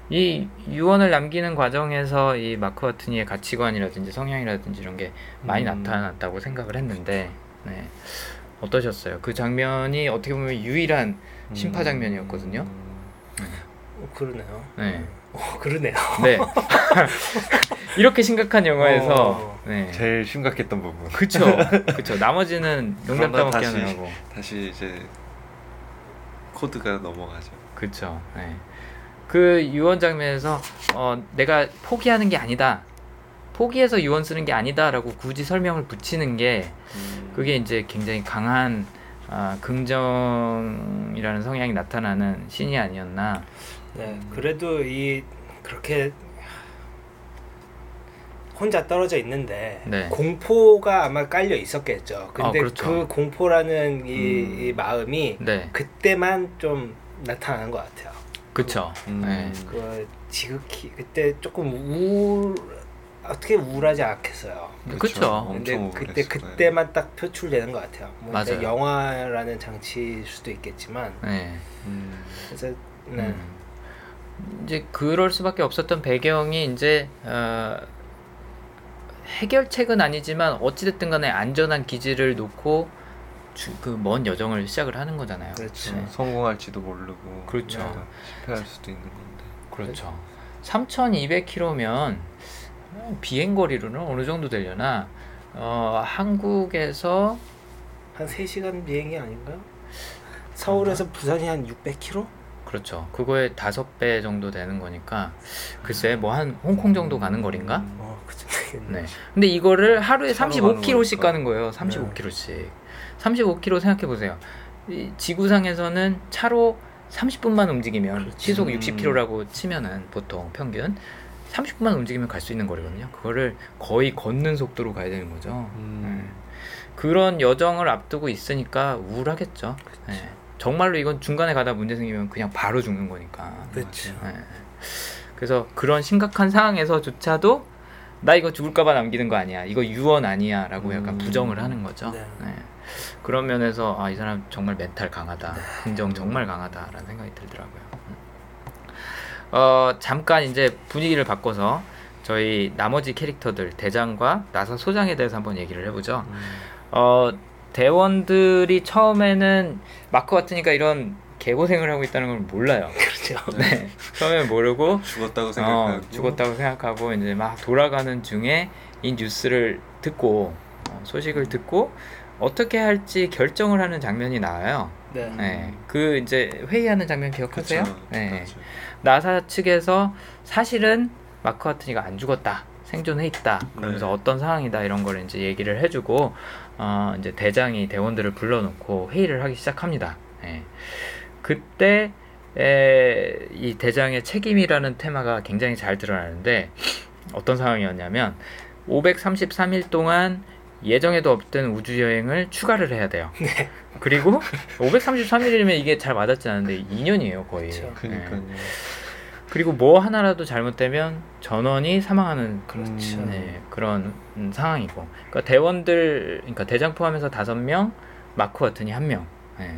이 유언을 남기는 과정에서 이 마크 와트니의 가치관이라든지 성향이라든지 이런 게 많이 음. 나타났다고 생각을 했는데 네. 어떠셨어요? 그 장면이 어떻게 보면 유일한 심파 장면이었거든요. 음. 어, 그러네요. 네. 어, 그러네요. 네. 이렇게 심각한 영화에서 어. 네. 제일 심각했던 부분. 그쵸. 그쵸. 나머지는 그러다 따먹기 하느라고. 다시 이제 코드가 넘어가죠. 그쵸. 네. 그 유언 장면에서 어, 내가 포기하는 게 아니다. 포기해서 유언 쓰는 게 아니다라고 굳이 설명을 붙이는 게 음. 그게 이제 굉장히 강한 아, 긍정이라는 성향이 나타나는 신이 아니었나. 네, 그래도 이 그렇게 혼자 떨어져 있는데 네. 공포가 아마 깔려 있었겠죠. 근데 아, 그렇죠. 그 공포라는 이, 음. 이 마음이 네. 그때만 좀 나타나는 것 같아요. 그쵸. 음. 네. 그 지극히 그때 조금 우울 어떻게 우울하지 않겠어요. 그쵸. 근데 그때. 그때만 딱 표출되는 것 같아요. 뭐 맞아요. 영화라는 장치일 수도 있겠지만 네. 음. 그래서 네. 음. 이제 그럴 수밖에 없었던 배경이 이제 어, 해결책은 아니지만 어찌됐든 간에 안전한 기지를 놓고 그 먼 여정을 시작을 하는 거잖아요. 그렇죠. 네. 성공할지도 모르고 그렇죠. 네, 실패할 수도 있는 건데. 그렇죠. 3,200km면 비행 거리로는 어느 정도 되려나? 어, 한국에서 한 3시간 비행이 아닌가요? 서울에서 부산이 한 600km? 그렇죠. 그거의 다섯 배 정도 되는 거니까 글쎄 뭐 한 홍콩 정도 가는 거리인가? 음. 어, 되겠네. 네. 근데 이거를 하루에 차로 35km씩 가는 거예요. 35km씩. 35km 생각해 보세요. 이 지구상에서는 차로 30분만 움직이면 그렇지. 시속 음. 60km라고 치면은 보통 평균 30분만 움직이면 갈 수 있는 거리거든요. 그거를 거의 걷는 속도로 가야 되는 거죠. 음. 네. 그런 여정을 앞두고 있으니까 우울하겠죠. 네. 정말로 이건 중간에 가다 문제 생기면 그냥 바로 죽는 거니까. 그렇죠. 네. 그래서 그런 심각한 상황에서조차도 나 이거 죽을까봐 남기는 거 아니야. 이거 유언 아니야 라고 약간 음. 부정을 하는 거죠. 네. 네. 그런 면에서 아 이 사람 정말 멘탈 강하다. 긍정 정말 강하다라는 생각이 들더라고요. 음. 어 잠깐 이제 분위기를 바꿔서 저희 나머지 캐릭터들 대장과 나사 소장에 대해서 한번 얘기를 해보죠. 음. 어 대원들이 처음에는 마크 같으니까 이런 개고생을 하고 있다는 걸 몰라요. 그렇죠. 네. 처음에 모르고 죽었다고 어, 생각하고 죽었다고 생각하고 이제 막 돌아가는 중에 이 뉴스를 듣고 어, 소식을 듣고 어떻게 할지 결정을 하는 장면이 나와요. 네. 네. 그 이제 회의하는 장면 기억하세요? 그쵸, 네. 그렇죠. 나사 측에서 사실은 마크 하트니가 안 죽었다. 생존해 있다. 그러면서 네. 어떤 상황이다 이런 걸 이제 얘기를 해주고 어 이제 대장이 대원들을 불러놓고 회의를 하기 시작합니다. 예. 그때 에, 이 대장의 책임이라는 테마가 굉장히 잘 드러나는데 어떤 상황이었냐면 533일 동안 예정에도 없던 우주 여행을 추가를 해야 돼요. 그리고 533일이면 이게 잘 와닿지 않은데 2년이에요 거의. 그쵸. 예. 그러니까요. 그리고 뭐 하나라도 잘못되면 전원이 사망하는 그렇죠. 네, 그런 음, 상황이고 그러니까 대원들 그러니까 대장 포함해서 다섯 명 마크 와튼이 한 명. 예.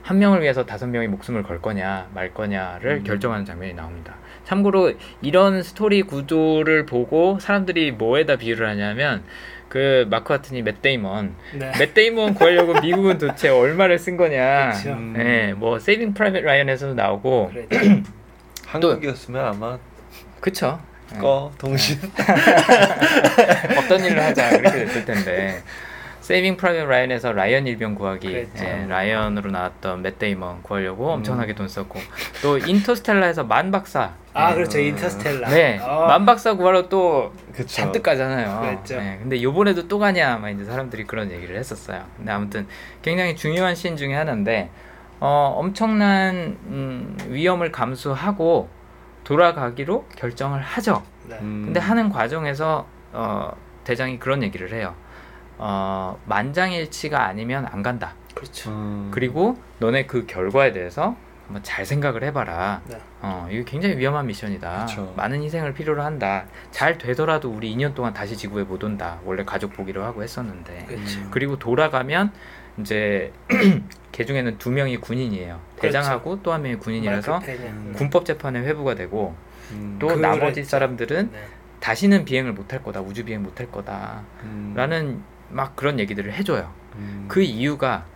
한 명을 위해서 다섯 명이 목숨을 걸 거냐 말 거냐를 음. 결정하는 장면이 나옵니다. 참고로 이런 스토리 구조를 보고 사람들이 뭐에다 비유를 하냐면 그 마크 와트니 맷 데이먼 네. 맷 데이먼 구하려고 미국은 도대체 얼마를 쓴 거냐. 그쵸. 음. 네, 뭐 Saving Private Ryan에서도 나오고 그랬죠. 한국이었으면 아마 그쵸. 네. 꺼 동신 어떤 일을 하자 이렇게 됐을 텐데 Saving Private Ryan에서 라이언 일병 구하기. 예, 라이언으로 나왔던 맷 데이먼 구하려고 음. 엄청나게 돈 썼고 또 인터스텔라에서 만 박사 아 예. 그렇죠 인터스텔라. 네, 어. 만 박사 구하러 또 그쵸. 잔뜩 가잖아요. 그랬죠. 네, 근데 요번에도 또 가냐, 막 이제 사람들이 그런 얘기를 했었어요. 근데 아무튼 굉장히 중요한 씬 중에 하나인데, 어, 엄청난 음, 위험을 감수하고 돌아가기로 결정을 하죠. 네. 음. 근데 하는 과정에서 어, 대장이 그런 얘기를 해요. 어, 만장일치가 아니면 안 간다. 그렇죠. 음. 그리고 너네 그 결과에 대해서 한번 잘 생각을 해봐라. 네. 어, 이거 굉장히 위험한 미션이다. 그쵸. 많은 희생을 필요로 한다. 잘 되더라도 우리 2년 동안 다시 지구에 못 온다. 원래 가족 보기로 하고 했었는데. 그렇죠. 그리고 돌아가면 이제 걔 중에는 두 명이 군인이에요. 대장하고 또 한 명이 군인이라서. 음. 군법 재판에 회부가 되고 음. 또 그랬죠. 나머지 사람들은 네. 다시는 비행을 못할 거다. 우주 비행 못할 거다. 음. 라는 막 그런 얘기들을 해줘요. 음. 그 이유가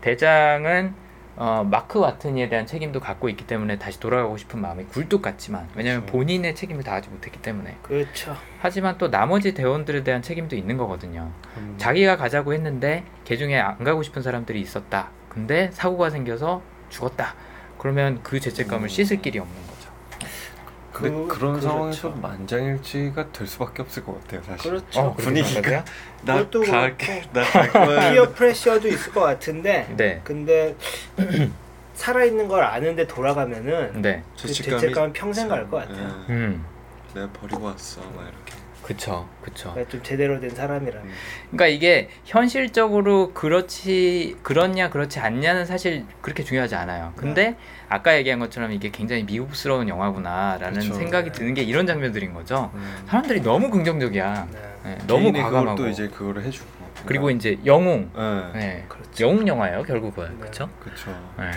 대장은 어, 마크 와트니에 대한 책임도 갖고 있기 때문에 다시 돌아가고 싶은 마음이 굴뚝 같지만 왜냐하면 그쵸. 본인의 책임을 다하지 못했기 때문에 그렇죠. 하지만 또 나머지 대원들에 대한 책임도 있는 거거든요. 음. 자기가 가자고 했는데 걔 중에 안 가고 싶은 사람들이 있었다. 근데 사고가 생겨서 죽었다. 그러면 그 죄책감을 음. 씻을 길이 없는 거죠. 근데 그- 그, 런 그렇죠. 상황에서 만장일치가 될 수밖에 없을 것 같아요 사실. 그렇죠. 어, 그렇게 분위기가 나 갈게 나갈 거야. 피어 프레셔도 있을 것 같은데. 네. 근데 살아 있는 걸 아는데 돌아가면은 네. 그 죄책감은 평생 갈 것 같아요. 예. 음. 내가 버리고 왔어 막 이렇게. 그쵸. 그쵸. 그러니까 좀 제대로 된 사람이라. 음. 그러니까 이게 현실적으로 그렇지 그렇냐 그렇지 않냐는 사실 그렇게 중요하지 않아요. 근데 아까 얘기한 것처럼 이게 굉장히 미국스러운 영화구나라는 그쵸. 생각이 네. 드는 게 이런 장면들인 거죠. 음. 사람들이 너무 긍정적이야. 네. 네, 너무 과감하고 또 이제 그거를 해주고. 그리고 이제 영웅. 예. 네. 그렇죠. 영웅 영화예요 결국은 네. 그렇죠? 그렇죠. 네.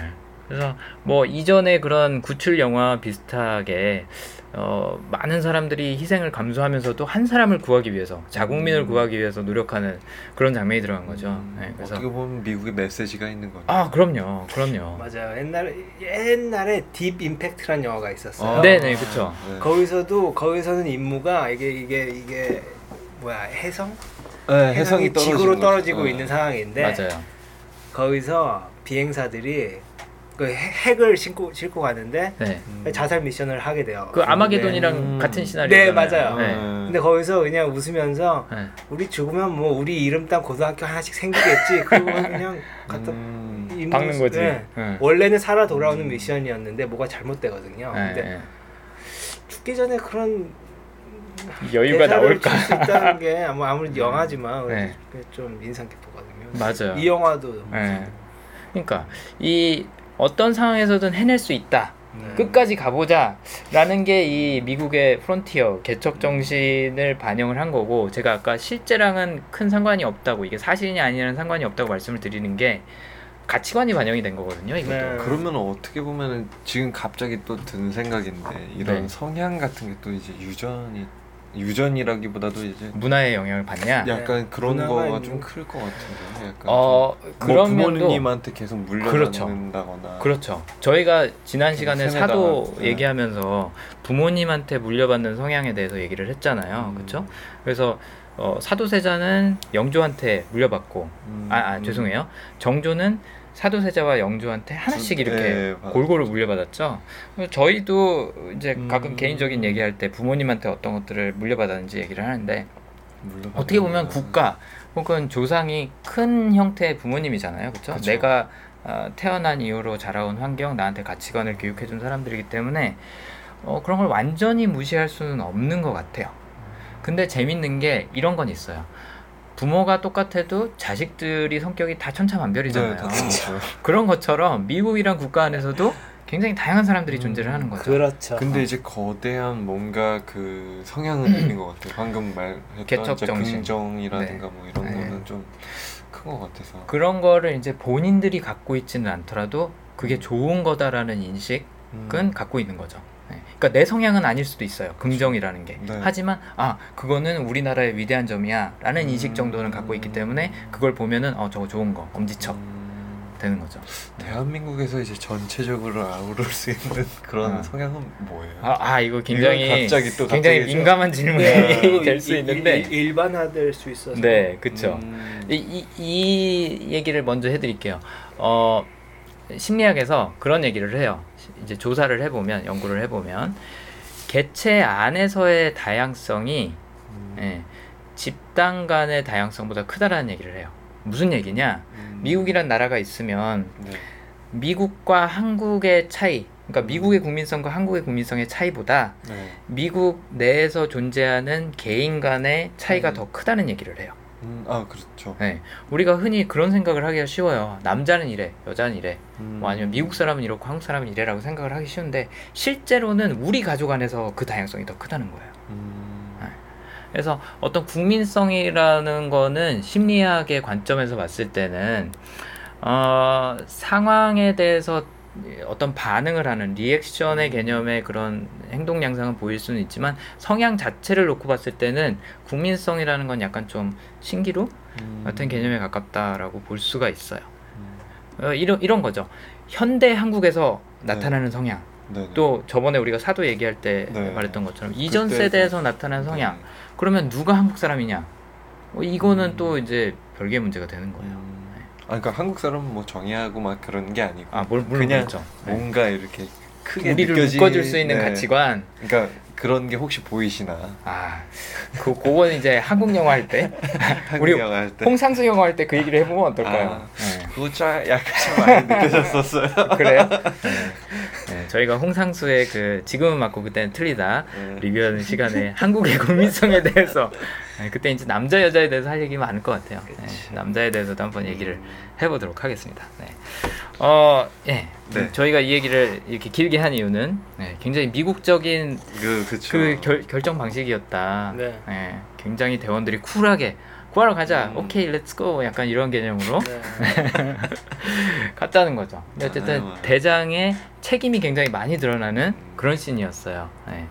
그래서 뭐 이전에 그런 구출 영화 비슷하게 어, 많은 사람들이 희생을 감수하면서도 한 사람을 구하기 위해서 자국민을 음. 구하기 위해서 노력하는 그런 장면이 들어간 거죠. 음, 네, 그래서 어떻게 보면 미국의 메시지가 있는 거네. 아 그럼요, 그럼요. 맞아요. 옛날에 옛날에 딥 임팩트란 영화가 있었어요. 아, 네네, 그쵸. 네. 거기서도 거기서는 임무가 이게 이게 이게 뭐야 해성? 네, 해성이 해성이 지구로 거죠. 떨어지고 어. 있는 상황인데 맞아요. 거기서 비행사들이 그 핵- 핵을 싣고 싣고 가는데 네. 음. 자살 미션을 하게 돼요. 그 아마게돈이랑 음. 같은 시나리오. 네, 맞아요. 네. 근데 거기서 그냥 웃으면서 네. 우리 죽으면 뭐 우리 이름 딴 고등학교 하나씩 생기겠지. 그리고 그냥 갖다 음. 임무- 박는 거지. 네. 네. 원래는 살아 돌아오는 미션이었는데 뭐가 잘못되거든요. 네, 근데 네. 죽기 전에 그런 여유가 나올까? 줄수 있다는 게 아무 아무리 영화지만 네. 그게 좀 인상 깊었거든요. 맞아요. 이 영화도 네. 그러니까 이 어떤 상황에서든 해낼 수 있다. 네. 끝까지 가보자라는 게 이 미국의 프론티어 개척 정신을 반영을 한 거고 제가 아까 실제랑은 큰 상관이 없다고 이게 사실이냐 아니냐는 상관이 없다고 말씀을 드리는 게 가치관이 반영이 된 거거든요. 이것도. 네. 그러면 어떻게 보면은 지금 갑자기 또든 생각인데 이런 네. 성향 같은 게 또 이제 유전이 유전이라기보다도 이제 문화의 영향을 받냐? 약간 그런 문화가 거가 좀 클 것 같은데 약간 어좀 그런 뭐 부모님한테 계속 그렇죠. 물려받는다거나 그렇죠. 저희가 지난 시간에 사도 네. 얘기하면서 부모님한테 물려받는 성향에 대해서 얘기를 했잖아요. 음. 그렇죠? 그래서 어, 사도세자는 영조한테 물려받고 음, 아, 아 음. 죄송해요. 정조는 사도세자와 영조한테 하나씩 좀- 이렇게 네. 골고루 물려받았죠. 저희도 이제 가끔 음. 개인적인 얘기할 때 부모님한테 어떤 것들을 물려받았는지 얘기를 하는데 물려받는 어떻게 보면. 국가 혹은 조상이 큰 형태의 부모님이잖아요. 그렇죠? 내가 어, 태어난 이후로 자라온 환경, 나한테 가치관을 교육해준 사람들이기 때문에 어, 그런 걸 완전히 무시할 수는 없는 것 같아요. 근데 재밌는 게 이런 건 있어요. 부모가 똑같아도 자식들이 성격이 다 천차만별이잖아요. 네, 다 그렇죠. 그런 것처럼 미국이란 국가 안에서도 굉장히 다양한 사람들이 음, 존재를 하는 거죠. 그렇죠. 근데 이제 거대한 뭔가 그 성향은 있는 것 같아요. 방금 말했던 개척 이제 정신. 긍정이라든가 뭐 이런 네. 거는 좀 큰 것 같아서. 그런 거를 이제 본인들이 갖고 있지는 않더라도 그게 좋은 거다라는 인식 음. 은 갖고 있는 거죠. 네. 그러니까 내 성향은 아닐 수도 있어요. 긍정이라는 게. 네. 하지만 아 그거는 우리나라의 위대한 점이야라는 음. 인식 정도는 갖고 있기 때문에 그걸 보면은 어 저거 좋은 거 엄지척 음. 되는 거죠. 대한민국에서 이제 전체적으로 아우를 수 있는 그런 아. 성향은 뭐예요? 아, 아 이거 굉장히 갑자기 또 굉장히 갑자기 민감한 질문이 네, 될수 일- 있는데 일- 일반화될 수 있어서 네, 그쵸. 음. 이, 이, 이 얘기를 먼저 해드릴게요. 어, 심리학에서 그런 얘기를 해요. 이제 조사를 해보면, 연구를 해보면, 개체 안에서의 다양성이 음. 예, 집단 간의 다양성보다 크다라는 얘기를 해요. 무슨 얘기냐? 음. 미국이란 나라가 있으면 네. 미국과 한국의 차이, 그러니까 미국의 국민성과 한국의 국민성의 차이보다 네. 미국 내에서 존재하는 개인 간의 차이가 음. 더 크다는 얘기를 해요. 음, 아 그렇죠. 네, 우리가 흔히 그런 생각을 하기가 쉬워요. 남자는 이래, 여자는 이래, 음. 뭐 아니면 미국 사람은 이렇고 한국 사람은 이래라고 생각을 하기 쉬운데 실제로는 우리 가족 안에서 그 다양성이 더 크다는 거예요. 음. 네. 그래서 어떤 국민성이라는 거는 심리학의 관점에서 봤을 때는 어, 상황에 대해서 어떤 반응을 하는 리액션의 개념의 그런 행동 양상은 보일 수는 있지만 성향 자체를 놓고 봤을 때는 국민성이라는 건 약간 좀 신기루 음. 같은 개념에 가깝다라고 볼 수가 있어요. 음. 어, 이런 이런 거죠. 현대 한국에서 나타나는 성향. 네네. 또 저번에 우리가 사도 얘기할 때 네. 말했던 것처럼 이전 세대에서 나타나는 성향. 그러면 누가 한국 사람이냐? 어, 이거는 음. 또 이제 별개의 문제가 되는 거예요. 음. 아 그러니까 한국 사람은 뭐 정의하고 막 그런 게 아니고 아, 물- 물론 그냥 그렇죠. 네. 뭔가 이렇게 크게 우리를 느껴지- 묶어줄 수 있는 네. 가치관. 그러니까 그런 게 혹시 보이시나? 아, 그 그건 이제 한국 영화 할 때, 우리 한국 영화 할 때. 홍상수 영화 할 때 그 얘기를 해보면 어떨까요? 아. 네. 그거 짜 약간 좀 많이 느껴졌었어요. 그래요? 네. 네, 저희가 홍상수의 그 지금은 맞고 그때는 틀리다 네. 리뷰하는 시간에 한국의 국민성에 대해서 네, 그때 이제 남자 여자에 대해서 할 얘기 많을 것 같아요. 네, 남자에 대해서도 한번 얘기를 해보도록 하겠습니다. 네. 어, 예. 네. 저희가 이 얘기를 이렇게 길게 한 이유는 네, 굉장히 미국적인 그 그쵸. 그 결, 결정 방식이었다. 네. 예, 굉장히 대원들이 쿨하게 구하러 가자. 음. Okay, let's go. 약간 이런 개념으로 네. 갔다는 거죠. 근데 어쨌든 아유. 대장의 책임이 굉장히 많이 드러나는 그런 씬이었어요. 예.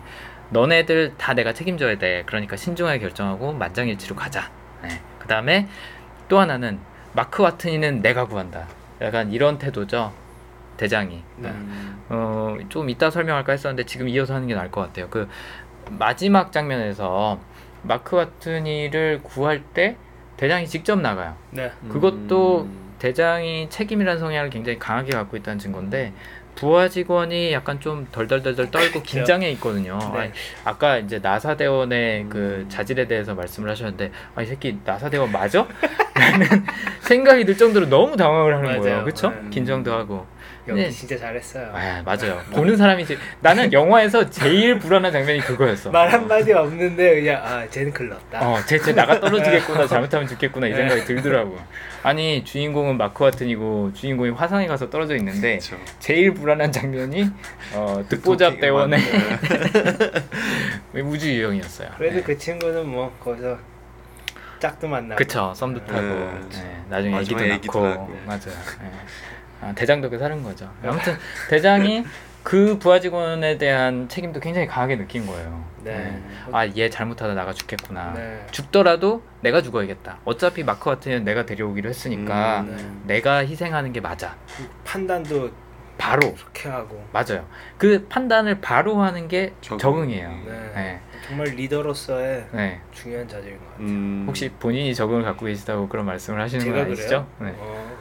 너네들 다 내가 책임져야 돼. 그러니까 신중하게 결정하고 만장일치로 가자. 그 다음에 또 하나는 마크 와트니는 내가 구한다. 약간 이런 태도죠. 대장이. 네. 음. 어, 좀 이따 설명할까 했었는데 지금 이어서 하는 게 나을 것 같아요. 그 마지막 장면에서 마크 와트니를 구할 때 대장이 직접 나가요. 네. 그것도 음. 대장이 책임이라는 성향을 굉장히 강하게 갖고 있다는 증거인데 부하 직원이 약간 좀 덜덜덜덜 떨고 긴장해 있거든요. 네. 아니, 아까 이제 나사 대원의 그 음. 자질에 대해서 말씀을 하셨는데 아이 새끼 나사 대원 맞아? 라는 생각이 들 정도로 너무 당황을 하는 거예요. 맞아요. 그렇죠? 네. 긴장도 하고. 연기 네. 진짜 잘했어요. 아 맞아요. 보는 사람이 제 나는 영화에서 제일 불안한 장면이 그거였어. 말 한마디 없는데 그냥 아 쟤는 큰일 났다. 어, 쟤, 쟤 나가 떨어지겠구나, 잘못하면 죽겠구나 이 네. 생각이 들더라고. 아니 주인공은 마크 와튼이고 주인공이 화성에 가서 떨어져 있는데 그쵸. 제일 불안한 장면이 어, 듣보잡 대원의 네. 우주 유형이었어요. 그래도 네. 그 친구는 뭐 거기서 짝도 만나고. 그쵸 썸도 타고 네. 네, 나중에 애기도 낳고 애기도 낳고. 맞아요. 네. 아, 대장도 그 사는 거죠. 아무튼 대장이 그 부하 직원에 대한 책임도 굉장히 강하게 느낀 거예요. 네. 아얘 잘못하다 나가 죽겠구나. 네. 죽더라도 내가 죽어야겠다. 어차피 마크 같은 내가 데려오기로 했으니까 음. 내가 희생하는 게 맞아. 그 판단도 바로 그렇게 하고. 맞아요. 그 판단을 바로 하는 게 적응. 적응이에요. 네. 네. 정말 리더로서의 네. 중요한 자질인 것 같아요. 음. 혹시 본인이 적응을 갖고 계시다고 그런 말씀을 하시는 건 아니시죠? 그래요? 네. 어.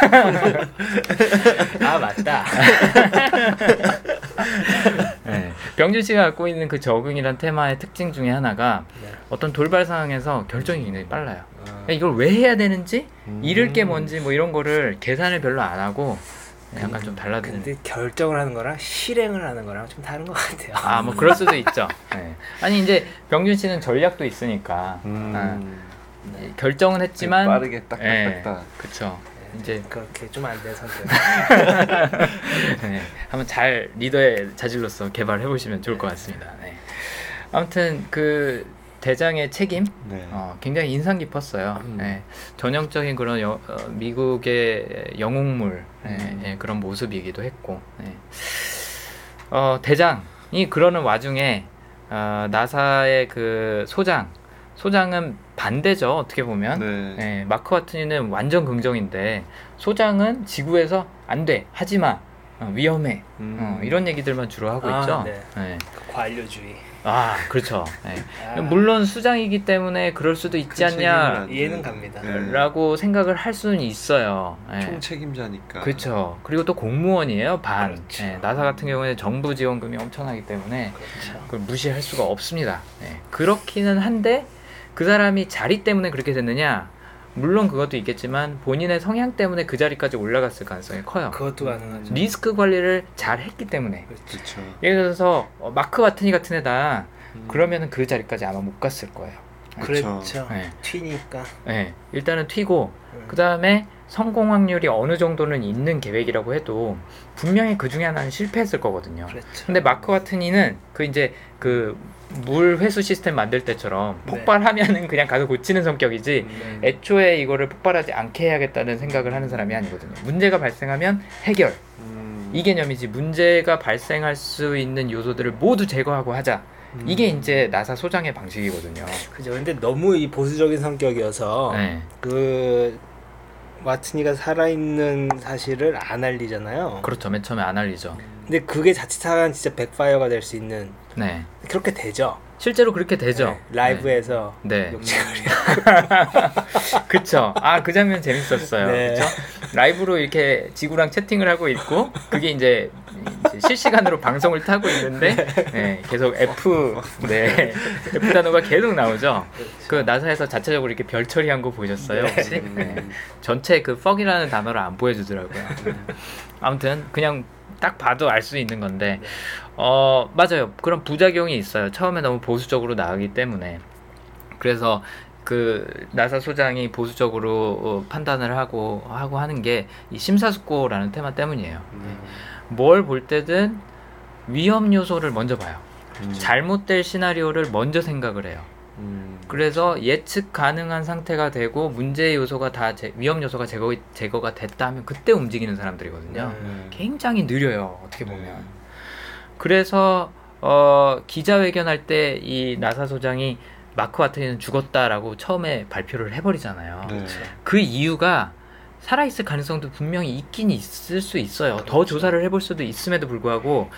아 맞다. 네. 병준 씨가 갖고 있는 그 적응이란 테마의 특징 중에 하나가 네. 어떤 돌발 상황에서 결정이 굉장히 빨라요. 아, 이걸 왜 해야 되는지, 음. 잃을 게 뭔지 뭐 이런 거를 계산을 별로 안 하고 약간 좀 달라지는. 근데 결정을 하는 거랑 실행을 하는 거랑 좀 다른 것 같아요. 아, 뭐 그럴 수도 있죠. 네. 아니 이제 병준 씨는 전략도 있으니까 음. 아, 결정은 했지만 빠르게 예, 딱딱딱딱. 그쵸. 이제 그렇게 좀안된 성격. 네, 한번 잘 리더의 자질로서 개발해 보시면 좋을 것 같습니다. 네. 아무튼 그 대장의 책임 네. 어, 굉장히 인상 깊었어요. 음. 네. 전형적인 그런 여- 어, 미국의 영웅물 네, 음. 예, 그런 모습이기도 했고 네. 어, 대장이 그러는 와중에 어, 나사의 그 소장 소장은 반대죠 어떻게 보면. 네. 네, 마크 와트니는 완전 긍정인데 소장은 지구에서 안 돼, 하지 마, 어, 위험해, 음. 어, 이런 얘기들만 주로 하고 아, 있죠. 네. 네. 그 관료주의. 아 그렇죠. 네. 아, 물론 수장이기 때문에 그럴 수도 있지 그 않냐. 이해는 안 갑니다. 네. 라고 생각을 할 수는 있어요. 예. 총책임자니까. 그렇죠. 그리고 또 공무원이에요. 반. 그렇죠. 예, 나사 같은 경우에 정부 지원금이 엄청나기 때문에 그렇죠. 그걸 무시할 수가 없습니다. 예. 그렇기는 한데 그 사람이 자리 때문에 그렇게 됐느냐? 물론 그것도 있겠지만 본인의 성향 때문에 그 자리까지 올라갔을 가능성이 커요. 그것도 가능하죠. 리스크 관리를 잘 했기 때문에. 그렇죠. 그렇죠. 예를 들어서 어, 마크 와트니 같은 애다. 음. 그러면은 그 자리까지 아마 못 갔을 거예요. 그렇죠. 그렇죠. 네. 튀니까. 예, 일단은 튀고 음. 그 다음에 성공 확률이 어느 정도는 있는 계획이라고 해도 분명히 그 중에 하나는 실패했을 거거든요. 그렇죠. 근데 마크 와트니는 그 이제 그 물 회수 시스템 만들 때처럼 네. 폭발하면은 그냥 가서 고치는 성격이지 음. 애초에 이거를 폭발하지 않게 해야겠다는 생각을 하는 사람이 아니거든요. 문제가 발생하면 해결 음. 이 개념이지 문제가 발생할 수 있는 요소들을 모두 제거하고 하자 음. 이게 이제 나사 소장의 방식이거든요. 그죠. 근데 너무 이 보수적인 성격이어서 네, 그 와트니가 살아있는 사실을 안 알리잖아요. 그렇죠. 맨 처음에 안 알리죠. 근데 그게 자칫하면 진짜 백파이어가 될 수 있는 네, 그렇게 되죠. 실제로 그렇게 되죠. 네, 라이브에서 네. 욕쟁이 그쵸. 아, 그 장면 재밌었어요. 네. 그쵸? 라이브로 이렇게 지구랑 채팅을 하고 있고, 그게 이제, 이제 실시간으로 방송을 타고 있는데, 네, 계속 F, 네, F 단어가 계속 나오죠. 그 나사에서 자체적으로 이렇게 별 처리한 거 보셨어요, 혹시? 음. 네. 전체 그 fuck이라는 단어를 안 보여주더라고요. 아무튼, 그냥 딱 봐도 알 수 있는 건데, 어, 맞아요. 그런 부작용이 있어요. 처음에 너무 보수적으로 나가기 때문에. 그래서 그 나사 소장이 보수적으로 어, 판단을 하고 하고 하는 게 이 심사숙고라는 테마 때문이에요. 음. 뭘볼 때든 위험 요소를 먼저 봐요. 음. 잘못될 시나리오를 먼저 생각을 해요. 음. 그래서 예측 가능한 상태가 되고 문제 요소가 다 제, 위험 요소가 제거 제거가 됐다면 그때 움직이는 사람들이거든요. 음. 네. 굉장히 느려요. 어떻게 보면. 네. 그래서 어, 기자회견할 때 이 나사 소장이 마크 와트니는 죽었다라고 처음에 발표를 해버리잖아요. 네. 그 이유가 살아있을 가능성도 분명히 있긴 있을 수 있어요. 더 조사를 해볼 수도 있음에도 불구하고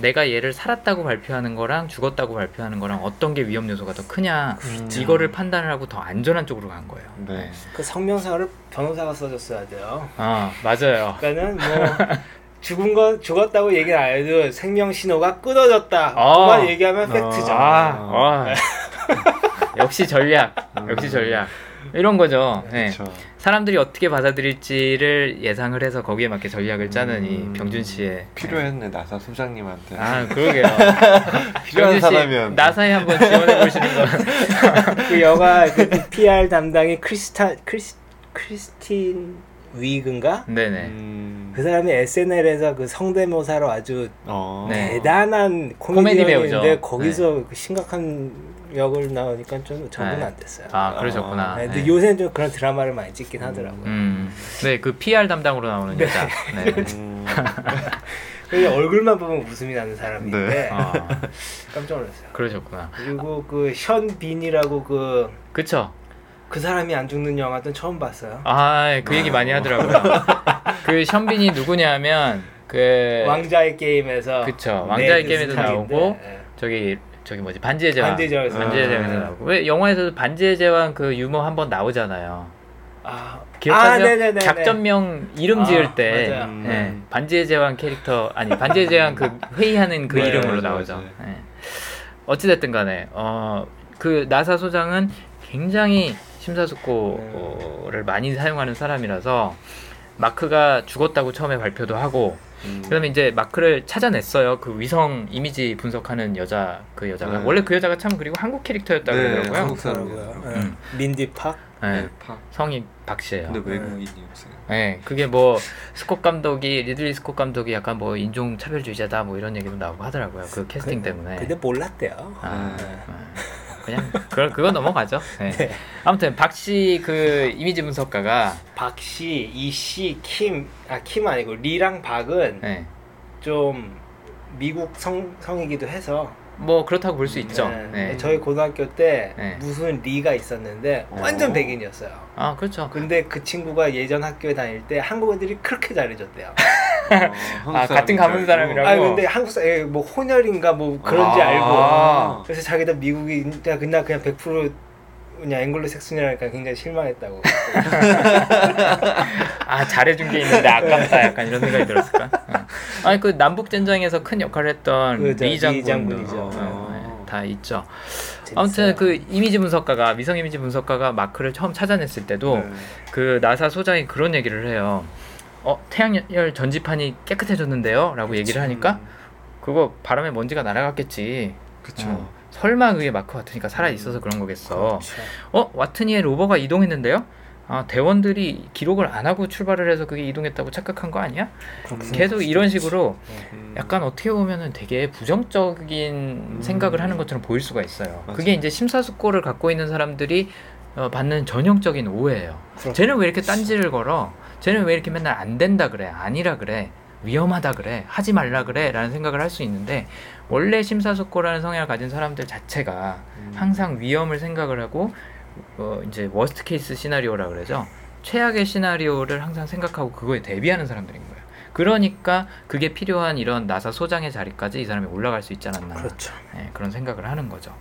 내가 얘를 살았다고 발표하는 거랑 죽었다고 발표하는 거랑 어떤 게 위험 요소가 더 크냐 음. 이거를 판단을 하고 더 안전한 쪽으로 간 거예요. 네. 그 성명서를 변호사가 써줬어야 돼요. 아 맞아요. 그러니까는 뭐 죽은 건 죽었다고 얘기는 안 해도 생명 신호가 끊어졌다. 아. 그만 얘기하면 팩트죠. 아, 아. 역시 전략, 역시 전략. 이런 거죠. 네. 그렇죠. 사람들이 어떻게 받아들일지를 예상을 해서 거기에 맞게 전략을 짜는 이 음. 병준 씨의 필요했네 나사 소장님한테. 아 그러게요. 필요한 병준 씨, 사람이었는데. 나사에 한번 지원해 보시는 건 그 영화 그 PR 담당이 크리스타 크리스 크리스틴 위그인가? 네네. 음. 그 사람이 SNL에서 그 성대모사로 아주 어. 네. 대단한 코미디 배우죠. 거기서 그 심각한 역을 나오니까 좀 적응 네. 안 됐어요. 아 그러셨구나. 네, 근데 네. 요새는 좀 그런 드라마를 많이 찍긴 하더라고요. 음, 네, 그 PR 담당으로 나오는 여자. 네. 음. 그냥 얼굴만 보면 웃음이 나는 사람인데 네. 아, 깜짝 놀랐어요. 그러셨구나. 그리고 그 션빈이라고 그, 그쵸? 그 사람이 안 죽는 영화도 처음 봤어요. 아, 그 얘기 많이 하더라고요. 그 션빈이 누구냐면 그 왕좌의 게임에서 그쵸. 왕좌의 네드 게임에도 스타크인데, 나오고 예. 저기 저기 뭐지 반지의 제왕. 반지의 제왕에서 반지의 아. 제왕에서 나오고 왜 영화에서도 반지의 제왕 그 유머 한 번 나오잖아요. 아, 기억하세요? 아. 작전명 이름 아, 지을 때 맞아요. 음. 예, 반지의 제왕 캐릭터 아니 반지의 제왕 그 회의하는 그 네, 이름으로 나오죠. 어찌됐든 간에 어, 그 나사 소장은 굉장히 심사숙고를 많이 사용하는 사람이라서 마크가 죽었다고 처음에 발표도 하고 음. 그다음에 이제 마크를 찾아냈어요. 그 위성 이미지 분석하는 여자 그 여자가 네. 원래 그 여자가 참 그리고 한국 캐릭터였다 네, 그러더라고요. 한국. 사람이에요. 예. 음. 민디 팍. 네. 네, 파. 성이 박 씨예요. 근데 외국인이었어요. 네, 그게 뭐 스콧 감독이 리들리 스콧 감독이 약간 뭐 인종 차별주의자다 뭐 이런 얘기도 나오고 하더라고요. 그 캐스팅 때문에. 근데 몰랐대요. 아, 네. 네. 그냥 그 그거 넘어가죠. 네. 아무튼 박씨 그 이미지 분석가가 박씨, 이씨, 킴, 아 킴 아니고 리랑 박은 네. 좀 미국 성 성이기도 해서 뭐 그렇다고 볼 수 있죠. 네. 네. 저희 고등학교 때 네. 무슨 리가 있었는데 완전 어. 백인이었어요. 아 그렇죠. 근데 그 친구가 예전 학교에 다닐 때 한국 애들이 그렇게 잘해줬대요. 아, 같은 가문 사람이라고? 아 근데 한국 사뭐 혼혈인가 뭐 그런지 아. 알고 그래서 자기도 미국이 그냥 그냥 그냥 100% 그냥 앵글로 색슨이라니까 굉장히 실망했다고. 아 잘해준 게 있는데 아깝다 약간 이런 생각이 들었을까? 어. 아니 그 남북 전쟁에서 큰 역할을 했던 그죠, 리 장군이죠. 어, 어. 네, 다 있죠. 재밌어요. 아무튼 그 이미지 분석가가 미성 이미지 분석가가 마크를 처음 찾아냈을 때도 네. 그 나사 소장이 그런 얘기를 해요. 어 태양열 전지판이 깨끗해졌는데요?라고 얘기를 하니까 그거 바람에 먼지가 날아갔겠지. 그쵸. 어, 설마 그게 마크 와트니까 살아 있어서 그런 거겠어. 그렇죠. 어 와트니의 로버가 이동했는데요? 아 대원들이 기록을 안 하고 출발을 해서 그게 이동했다고 착각한 거 아니야? 계속 이런 식으로 음. 약간 어떻게 보면은 되게 부정적인 생각을 하는 것처럼 보일 수가 있어요. 맞아요. 그게 이제 심사숙고를 갖고 있는 사람들이 어, 받는 전형적인 오해예요. 그렇죠. 쟤는 왜 이렇게 딴지를 걸어? 쟤는 왜 이렇게 맨날 안 된다 그래? 아니라 그래? 위험하다 그래? 하지 말라 그래? 라는 생각을 할 수 있는데 원래 심사숙고라는 성향을 가진 사람들 자체가 음. 항상 위험을 생각을 하고 어, 이제 worst case scenario라 그러죠. 최악의 시나리오를 항상 생각하고 그거에 대비하는 사람들인 거예요. 그러니까 그게 필요한 이런 나사 소장의 자리까지 이 사람이 올라갈 수 있지 않았나 그렇죠. 네, 그런 생각을 하는 거죠.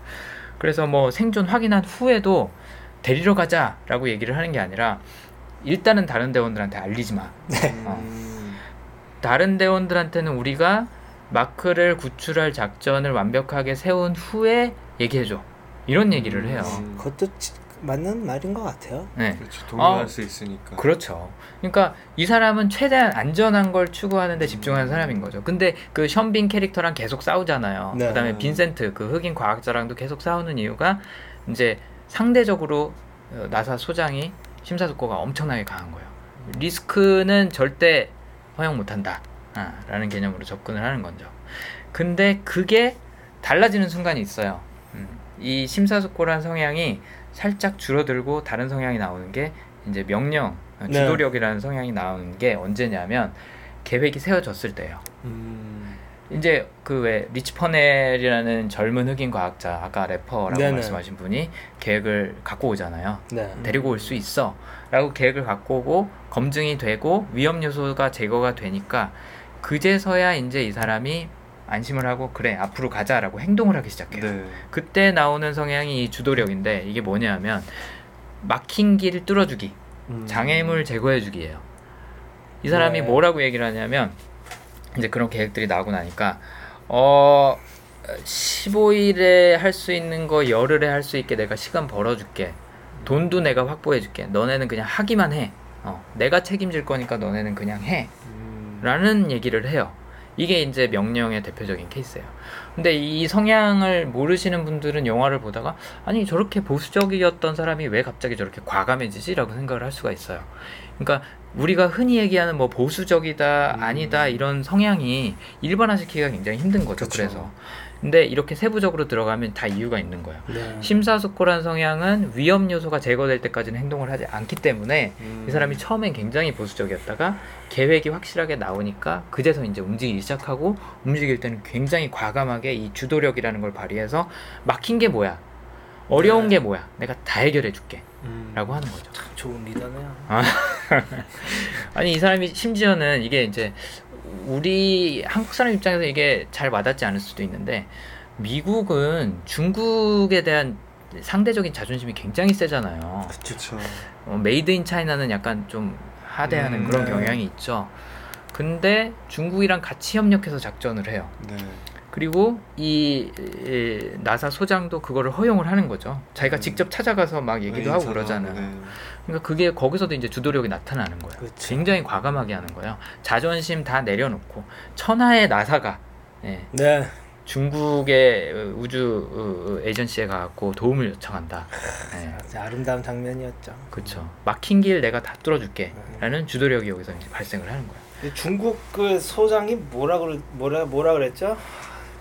그래서 뭐 생존 확인한 후에도 데리러 가자라고 얘기를 하는 게 아니라 일단은 다른 대원들한테 알리지 마. 어. 음. 다른 대원들한테는 우리가 마크를 구출할 작전을 완벽하게 세운 후에 얘기해줘. 이런 얘기를 해요. 음. 그것도 지- 맞는 말인 것 같아요. 네. 그렇죠. 동의할 아, 수 있으니까. 그렇죠. 그러니까 이 사람은 최대한 안전한 걸 추구하는데 집중하는 사람인 거죠. 근데 그 션빈 캐릭터랑 계속 싸우잖아요. 네. 그다음에 빈센트 그 흑인 과학자랑도 계속 싸우는 이유가 이제 상대적으로 어, 나사 소장이 심사숙고가 엄청나게 강한 거예요. 리스크는 절대 허용 못한다. 아, 라는 개념으로 접근을 하는 거죠. 근데 그게 달라지는 순간이 있어요. 음, 이 심사숙고란 성향이 살짝 줄어들고 다른 성향이 나오는 게 이제 명령, 어, 네. 주도력이라는 성향이 나오는 게 언제냐면 계획이 세워졌을 때예요. 음. 이제 그 왜 리치 퍼넬이라는 젊은 흑인 과학자 아까 래퍼라고 네네. 말씀하신 분이 계획을 갖고 오잖아요. 네. 데리고 올 수 있어 라고 계획을 갖고 오고 검증이 되고 위험 요소가 제거가 되니까 그제서야 이제 이 사람이 안심을 하고 그래 앞으로 가자라고 행동을 하기 시작해요. 네. 그때 나오는 성향이 이 주도력인데 이게 뭐냐면 막힌 길 뚫어주기 음. 장애물 제거해주기예요. 이 사람이 네. 뭐라고 얘기를 하냐면 이제 그런 계획들이 나오고 나니까 어 15일에 할 수 있는 거 열흘에 할 수 있게 내가 시간 벌어줄게. 돈도 내가 확보해줄게. 너네는 그냥 하기만 해. 어, 내가 책임질 거니까 너네는 그냥 해. 음. 라는 얘기를 해요. 이게 이제 명령의 대표적인 케이스예요. 근데 이 성향을 모르시는 분들은 영화를 보다가 아니 저렇게 보수적이었던 사람이 왜 갑자기 저렇게 과감해지지라고 생각을 할 수가 있어요. 그러니까 우리가 흔히 얘기하는 뭐 보수적이다 음. 아니다 이런 성향이 일반화시키기가 굉장히 힘든 거죠. 그쵸. 그래서 근데 이렇게 세부적으로 들어가면 다 이유가 있는 거예요. 네. 심사숙고란 성향은 위험 요소가 제거될 때까지는 행동을 하지 않기 때문에 음. 이 사람이 처음엔 굉장히 보수적이었다가 계획이 확실하게 나오니까 그제서 이제 움직이기 시작하고 움직일 때는 굉장히 과감하게 이 주도력이라는 걸 발휘해서 막힌 게 뭐야 어려운 네. 게 뭐야 내가 다 해결해 줄게 음. 라고 하는 거죠 참 좋은 리더네요. 아니 이 사람이 심지어는 이게 이제 우리 한국 사람 입장에서 이게 잘 와닿지 않을 수도 있는데 미국은 중국에 대한 상대적인 자존심이 굉장히 세잖아요 그쵸. 어, made in China는 약간 좀 하대하는 음, 그런 네. 경향이 있죠. 근데 중국이랑 같이 협력해서 작전을 해요. 네. 그리고 이, 이 나사 소장도 그거를 허용을 하는 거죠. 자기가 음. 직접 찾아가서 막 얘기도 하고 인사도 그러잖아요. 하고, 네. 그러니까 그게 거기서도 이제 주도력이 나타나는 거예요. 그렇죠. 굉장히 과감하게 하는 거예요. 자존심 다 내려놓고 천하의 나사가 예, 네. 중국의 어, 우주 어, 어, 에이전시에 가갖고 도움을 요청한다. 예. 진짜 아름다운 장면이었죠. 그렇죠. 막힌 길 내가 다 뚫어줄게라는 주도력이 여기서 이제 발생을 하는 거예요. 중국 그 소장이 뭐라 그러 뭐라 뭐라 그랬죠?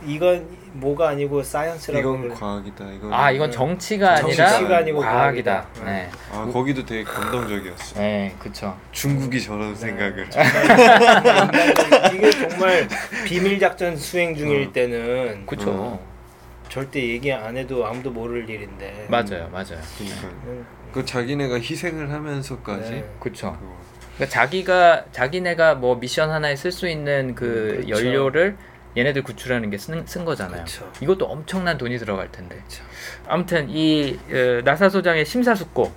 이건 뭐가 아니고 사이언스라고 이건 그래. 과학이다. 이건 아 이건 정치가 아니라 정치가 아니고 과학이다. 과학이다. 네, 아 거기도 되게 감동적이었어. 네, 그렇죠. 중국이 네. 저런 생각을. 이게 정말 비밀 작전 수행 중일 어. 때는 그렇죠. 어. 절대 얘기 안 해도 아무도 모를 일인데. 맞아요, 맞아요. 그러니까 음, 그 자기네가 희생을 하면서까지 네. 그렇죠. 그거. 그러니까 자기가 자기네가 뭐 미션 하나에 쓸 수 있는 그 음, 그렇죠. 연료를 얘네들 구출하는 게쓴 거잖아요. 그쵸. 이것도 엄청난 돈이 들어갈 텐데. 그쵸. 아무튼 이 어, 나사 소장의 심사숙고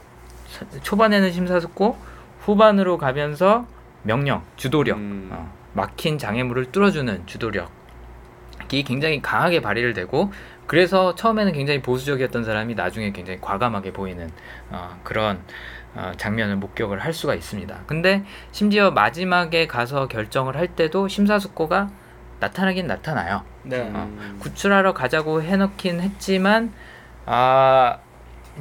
초- 초반에는 심사숙고 후반으로 가면서 명령 주도력 음. 어, 막힌 장애물을 뚫어주는 주도력이 굉장히 강하게 발휘를 되고 그래서 처음에는 굉장히 보수적이었던 사람이 나중에 굉장히 과감하게 보이는 어, 그런 어, 장면을 목격을 할 수가 있습니다. 근데 심지어 마지막에 가서 결정을 할 때도 심사숙고가 나타나긴 나타나요. 네. 어. 음. 구출하러 가자고 해놓긴 했지만 아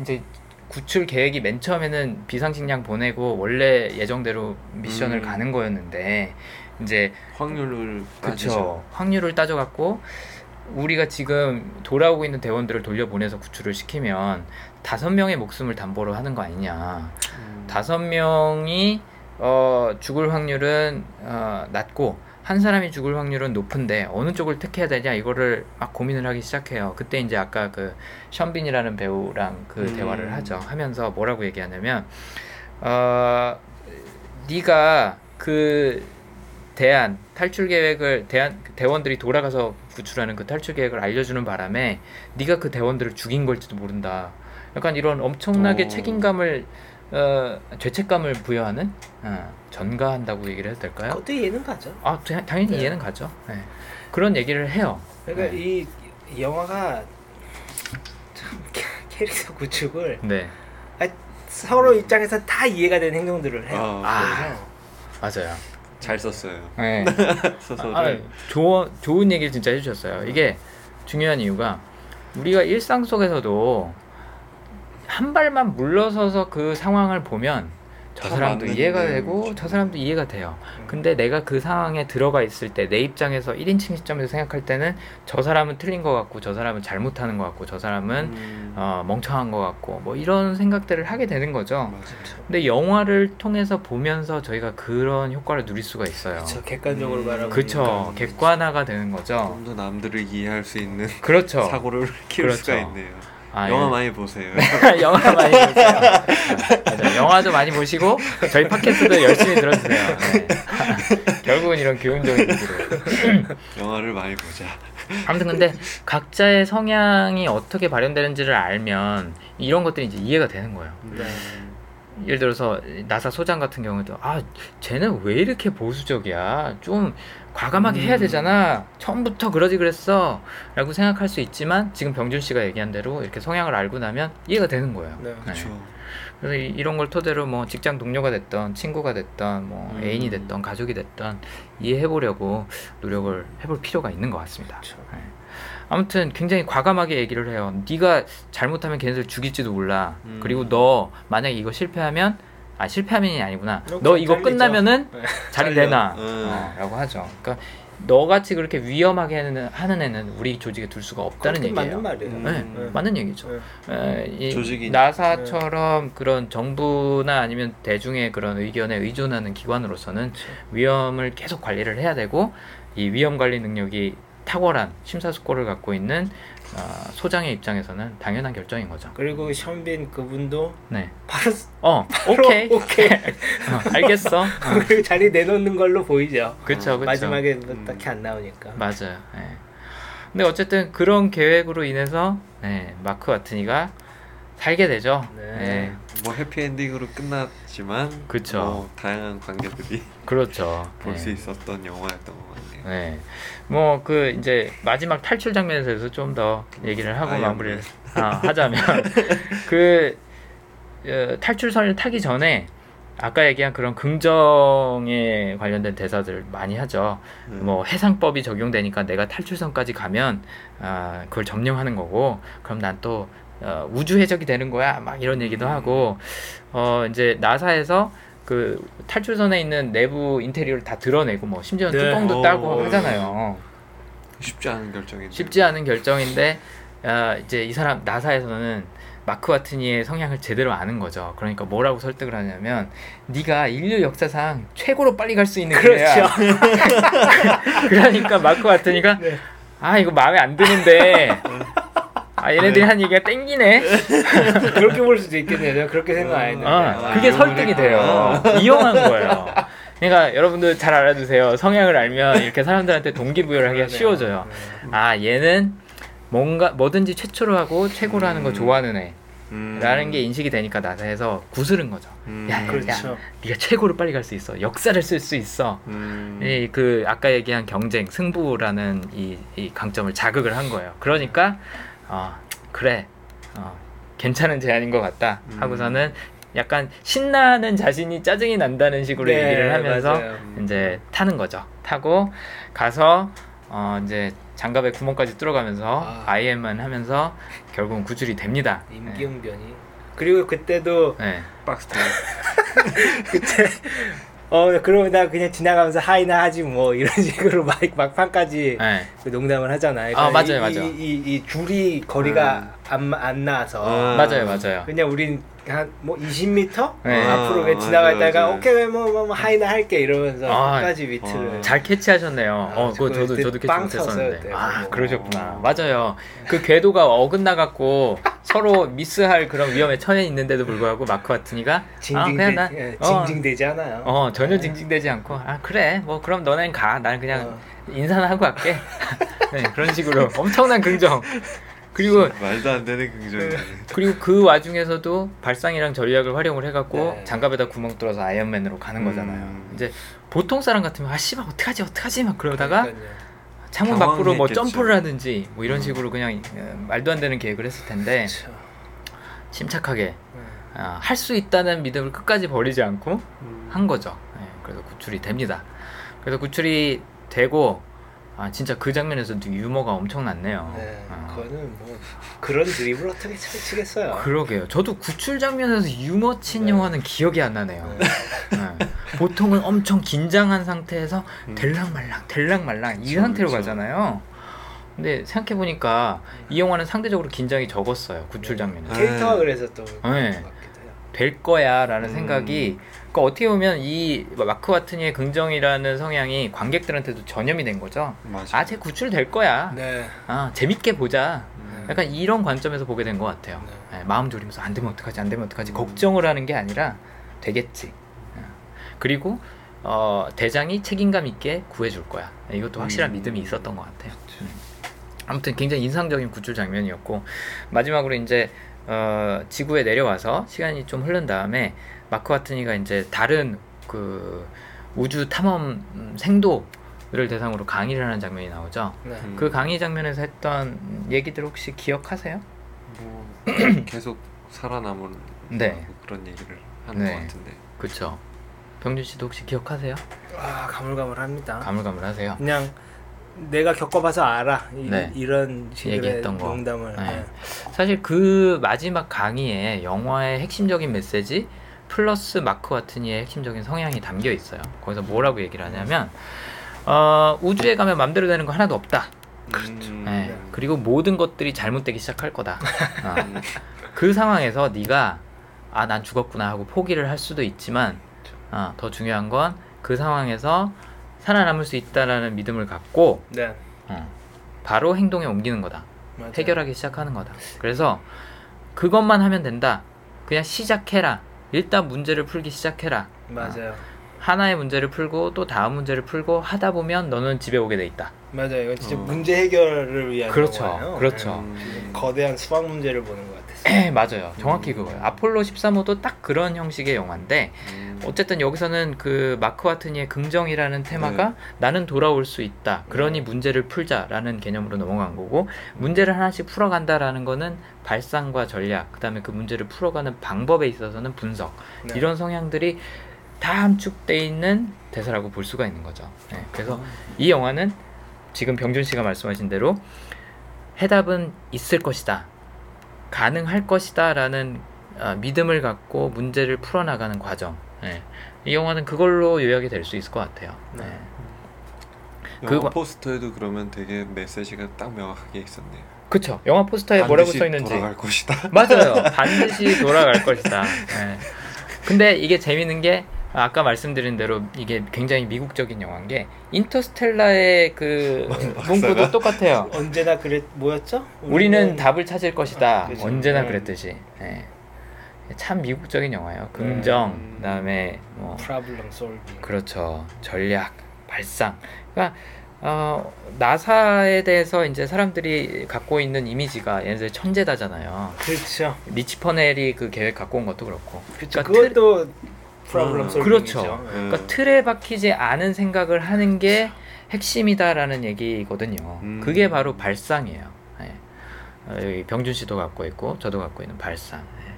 이제 구출 계획이 맨 처음에는 비상식량 보내고 원래 예정대로 미션을 음. 가는 거였는데 이제 확률을. 그쵸 확률을 따져갖고 우리가 지금 돌아오고 있는 대원들을 돌려보내서 구출을 시키면 다섯 명의 목숨을 담보로 하는 거 아니냐 음. 다섯 명이 어, 죽을 확률은 어, 낮고 한 사람이 죽을 확률은 높은데 어느 쪽을 택해야 되냐 이거를 막 고민을 하기 시작해요. 그때 이제 아까 그 션빈이라는 배우랑 그 음. 대화를 하죠. 하면서 뭐라고 얘기하냐면 어, 네가 그 대안 탈출 계획을 대안 대원들이 돌아가서 구출하는 그 탈출 계획을 알려주는 바람에 네가 그 대원들을 죽인 걸지도 모른다. 약간 이런 엄청나게 어. 책임감을 어, 죄책감을 부여하는 어, 전가한다고 얘기를 해도 될까요? 그것도 이해는 가죠. 아 다- 당연히 네. 이해는 가죠. 네. 그런 얘기를 해요. 그러니까 네. 이, 이 영화가 참 캐- 캐릭터 구축을 네 서로 입장에서 다 이해가 되는 행동들을 해요. 아, 그래서 맞아요. 잘 썼어요. 네. 소설을. 아, 좋은 좋은 얘기를 진짜 해주셨어요. 이게 중요한 이유가 우리가 일상 속에서도 한 발만 물러서서 그 상황을 보면 저다 사람도 이해가 내용이죠. 되고 저 사람도 이해가 돼요. 근데 내가 그 상황에 들어가 있을 때 내 입장에서 1인칭 시점에서 생각할 때는 저 사람은 틀린 것 같고 저 사람은 잘못하는 것 같고 저 사람은 음. 어, 멍청한 것 같고 뭐 이런 생각들을 하게 되는 거죠. 맞아. 근데 영화를 통해서 보면서 저희가 그런 효과를 누릴 수가 있어요. 그쵸 객관적으로 음, 바라보니까 그쵸. 객관화가 되는 거죠. 좀 더 남들을 이해할 수 있는 그렇죠. 사고를 키울 그렇죠. 수가 있네요. 아, 영화 예. 많이 보세요. 영화 많이 보세요. 아, 맞아. 영화도 많이 보시고 저희 팟캐스트도 열심히 들어주세요. 네. 결국은 이런 교훈적인 얘기로. 영화를 많이 보자. 아무튼 근데 각자의 성향이 어떻게 발현되는지를 알면 이런 것들이 이제 이해가 되는 거예요. 네. 예를 들어서 나사 소장 같은 경우도 아 쟤는 왜 이렇게 보수적이야 좀 과감하게 해야 음. 되잖아 처음부터 그러지 그랬어 라고 생각할 수 있지만 지금 병준 씨가 얘기한 대로 이렇게 성향을 알고 나면 이해가 되는 거예요 네. 그렇죠. 그래서 이, 이런 걸 토대로 뭐 직장 동료가 됐던 친구가 됐던 뭐 음. 애인이 됐던 가족이 됐던 이해해 보려고 노력을 해볼 필요가 있는 것 같습니다 그렇죠. 네. 아무튼 굉장히 과감하게 얘기를 해요. 네가 잘못하면 걔네들 죽일지도 몰라. 음. 그리고 너 만약에 이거 실패하면 아 실패하면이 아니구나. 너너 이거 잘리죠. 끝나면은 네. 자리 잘려. 내놔. 음. 어, 라고 하죠. 그러니까 너같이 그렇게 위험하게 하는, 하는 애는 우리 조직에 둘 수가 없다는 얘기예요. 맞는 말이에요. 음. 네, 네. 맞는 얘기죠. 네. 에, 이 조직이- 나사처럼 그런 정부나 아니면 대중의 그런 의견에 의존하는 기관으로서는 위험을 계속 관리를 해야 되고 이 위험 관리 능력이 탁월한 심사숙고를 갖고 있는 어, 소장의 입장에서는 당연한 결정인 거죠. 그리고 션빈 그분도 네. 바로 어, 오케이. 오케이. 어, 알겠어. 어, 그리고 자리 내놓는 걸로 보이죠. 그쵸, 그쵸. 마지막에 뭐 음. 딱히 안 나오니까. 맞아요. 예. 근데 어쨌든 그런 계획으로 인해서 네, 마크 와트니가 살게 되죠. 네. 네. 뭐 해피엔딩으로 끝났지만 그쵸. 뭐 다양한 관계들이 그렇죠. 볼 네. 수 있었던 영화였던 것 같네요. 네. 뭐 그 이제 마지막 탈출 장면에 대해서 좀 더 얘기를 하고 아예 마무리를 아, 하자면 그 어, 탈출선을 타기 전에 아까 얘기한 그런 긍정에 관련된 대사들 많이 하죠. 네. 뭐 해상법이 적용되니까 내가 탈출선까지 가면 아, 그걸 점령하는 거고 그럼 난또 어, 우주 해적이 되는 거야 막 이런 얘기도 음. 하고 어 이제 나사에서 그 탈출선에 있는 내부 인테리어를 다 드러내고 뭐 심지어 는 네. 뚜껑도 오. 따고 하잖아요. 쉽지 않은 결정인데. 쉽지 않은 결정인데 아, 이제 이 사람 나사에서는 마크 와트니의 성향을 제대로 아는 거죠. 그러니까 뭐라고 설득을 하냐면 네가 인류 역사상 최고로 빨리 갈 수 있는 그렇죠. 기회야. 그러니까 마크 와트니가 네. 아 이거 마음에 안 드는데 아 얘네들이 한 얘기가 땡기네. 그렇게 볼 수도 있겠네요. 내가 그렇게 생각 안 했는데. 아, 아, 그게 설득이 돼요. 이용한 거예요. 그러니까 여러분들 잘 알아두세요. 성향을 알면 이렇게 사람들한테 동기부여를 하기가. 쉬워져요. 아 얘는 뭔가 뭐든지 최초로 하고 최고로 하는 거 음. 좋아하는 애. 음. 라는 게 인식이 되니까 나서해서 구스른 거죠. 음. 야, 야, 그렇죠. 야, 네가 최고로 빨리 갈 수 있어. 역사를 쓸 수 있어. 음. 이그 아까 얘기한 경쟁, 승부라는 이, 이 강점을 자극을 한 거예요. 그러니까 어, 그래, 어, 괜찮은 제안인 것 같다 음. 하고서는 약간 신나는 자신이 짜증이 난다는 식으로 네, 얘기를 하면서 맞아요. 이제 타는 거죠. 타고 가서 어, 이제 장갑에 구멍까지 뚫어가면서 아. IM만 하면서 결국은 구출이 됩니다. 임기응변이. 그리고 그때도 네. 박스. 그때 어 그러면 나 그냥 지나가면서 하이나 하지 뭐 이런 식으로 막 막판까지 네. 그 농담을 하잖아요. 아, 그러니까 맞아요, 이, 맞아요. 이, 이, 이 줄이 거리가 안, 안 나와서 아. 맞아요, 맞아요. 그냥 우린 한뭐 20m 네. 앞으로 그냥 아, 지나가다가 맞아요, 맞아요. 오케이 뭐, 뭐, 뭐 hi나 할게 이러면서 아, 끝까지 위트를 아. 잘 캐치하셨네요. 어, 그거 그거 저도 저도 캐치 빵 못했었는데. 아, 그거. 그러셨구나. 맞아요. 그 궤도가 어긋나 갖고 서로 미스할 그런 위험에 처해 있는데도 불구하고 마크 와트니가 아, 징징대, 그냥 나 예, 어, 징징대지 않아요. 어, 전혀 징징대지 않고 아, 그래. 뭐 그럼 너넨 가. 나는 그냥 어. 인사는 하고 갈게. 네, 그런 식으로 엄청난 긍정. 그리고 말도 안 되는 긍정이. 그리고 그 와중에서도 발상이랑 전략을 활용을 해갖고 네. 장갑에다 구멍 뚫어서 아이언맨으로 가는 거잖아요. 음. 이제 보통 사람 같으면 아 씨발 어떡하지 어떡하지 막 그러다가 그러니까요. 창문 밖으로 뭐. 점프를 하든지 뭐 이런 음. 식으로 그냥 어, 말도 안 되는 계획을 했을 텐데 그렇죠. 침착하게 네. 할수 있다는 믿음을 끝까지 버리지 않고 음. 한 거죠. 예, 그래서 구출이 됩니다. 그래서 구출이 되고 아 진짜 그 장면에서도 유머가 엄청났네요. 네, 어. 그거는 뭐 그런 드립을 어떻게 쳐- 치겠어요. 그러게요. 저도 구출 장면에서 유머 친 네. 영화는 기억이 안 나네요. 네. 네. 보통은 엄청 긴장한 상태에서 음. 될랑말랑 될랑말랑 이 상태로 그쵸. 가잖아요. 근데 생각해 보니까 이 영화는 상대적으로 긴장이 적었어요. 구출. 네. 캐릭터가 그래서 또 네. 될 거야라는 음. 생각이 그러니까 어떻게 보면 이 마크 와트니의 긍정이라는 성향이 관객들한테도 전염이 된 거죠. 맞아. 아, 쟤 구출 될 거야. 네. 아, 재밌게 보자. 음. 약간 이런 관점에서 보게 된 것 같아요. 네. 예, 마음 졸이면서 안 되면 어떡하지, 안 되면 어떡하지 음. 걱정을 하는 게 아니라 되겠지. 예. 그리고 어, 대장이 책임감 있게 구해줄 거야. 예, 이것도 확실한 음. 믿음이 있었던 것 같아요. 음. 아무튼 굉장히 인상적인 구출 장면이었고 마지막으로 이제 어, 지구에 내려와서 시간이 좀 흐른 다음에 마크 와트니가 이제 다른 그 우주 탐험 음, 생도를 대상으로 강의를 하는 장면이 나오죠. 네. 음. 그 강의 장면에서 했던 얘기들 혹시 기억하세요? 뭐 계속 살아남은 네. 뭐 그런 얘기를 하는 네. 것 같은데. 그쵸. 병준 씨도 혹시 기억하세요? 아 가물가물합니다. 가물가물하세요. 그냥 내가 겪어봐서 알아. 이, 네. 이런 식의 얘기했던 거. 농담을. 네. 네. 사실 그 마지막 강의에 영화의 핵심적인 메시지 플러스 마크 와트니의 핵심적인 성향이 담겨 있어요. 거기서 뭐라고 얘기를 하냐면 어, 우주에 가면 맘대로 되는 거 하나도 없다. 음. 네. 네. 그리고 모든 것들이 잘못되기 시작할 거다. 어. 음. 그 상황에서 네가 아 난 죽었구나 하고 포기를 할 수도 있지만 아, 더 중요한 건 그 상황에서 살아남을 수 있다라는 믿음을 갖고 네. 어, 바로 행동에 옮기는 거다. 맞아요. 해결하기 시작하는 거다. 그래서 그것만 하면 된다. 그냥 시작해라. 일단 문제를 풀기 시작해라. 맞아요. 하나의 문제를 풀고 또 다음 문제를 풀고 하다 보면 너는 집에 오게 돼 있다. 맞아요. 이건 진짜 어. 문제 해결을 위한 그렇죠. 영화예요. 그렇죠. 음. 거대한 수학 문제를 보는 것 같았어요. 맞아요. 정확히 음. 그거예요. 아폴로 13호도 딱 그런 형식의 영화인데 음. 어쨌든 여기서는 그 마크 와트니의 긍정이라는 테마가 네. 나는 돌아올 수 있다. 그러니 네. 문제를 풀자라는 개념으로 넘어간 거고 문제를 하나씩 풀어간다라는 거는 발상과 전략, 그다음에 그 문제를 풀어가는 방법에 있어서는 분석 네. 이런 성향들이 다 함축돼 있는 대사라고 볼 수가 있는 거죠. 네, 그래서 이 영화는 지금 병준 씨가 말씀하신 대로 해답은 있을 것이다, 가능할 것이다라는 어, 믿음을 갖고 문제를 풀어나가는 과정. 네. 이 영화는 그걸로 요약이 될 수 있을 것 같아요. 네. 네. 영화 그거- 포스터에도 그러면 되게 메시지가 딱 명확하게 있었네요. 그쵸. 영화 포스터에 뭐라고 써 있는지 돌아갈 것이다. 맞아요. 반드시 돌아갈 것이다. 네. 근데 이게 재밌는 게 아까 말씀드린 대로 이게 굉장히 미국적인 영화인 게 인터스텔라의 그 문구도 똑같아요. 언제나 그랬 뭐였죠? 우리는 답을 찾을 것이다. 그죠. 언제나 네. 그랬듯이. 예. 참 미국적인 영화예요. 긍정, 음. 그다음에 뭐 Problem solving. 그렇죠. 전략, 발상. 그러니까 어, 나사에 대해서 이제 사람들이 갖고 있는 이미지가 얘네들 천재다잖아요. 그렇죠. 리치 퍼넬이 그 계획 갖고 온 것도 그렇고. 그렇죠. 그러니까 틀- 그것도 problem 음, solving이죠. 그렇죠. 예. 그러니까 틀에 박히지 않은 생각을 하는 게 핵심이다라는 얘기거든요. 음. 그게 바로 발상이에요. 예. 어, 여기 병준 씨도 갖고 있고 저도 갖고 있는 발상. 예.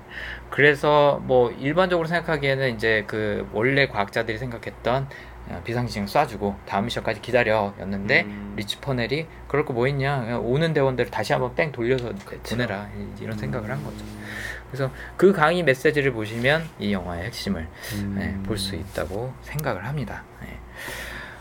그래서 뭐 일반적으로 생각하기에는 이제 그 원래 과학자들이 생각했던 어, 비상시행 쏴주고 다음 미션까지 기다려였는데 음. 리치 퍼넬이 그럴 거 뭐 있냐 오는 대원대로 다시 한번 뺑 돌려서 보내라 이- 이런 생각을 한 거죠. 그래서 그 강의 메시지를 보시면 이 영화의 핵심을 음. 네, 볼수 있다고 생각을 합니다. 네.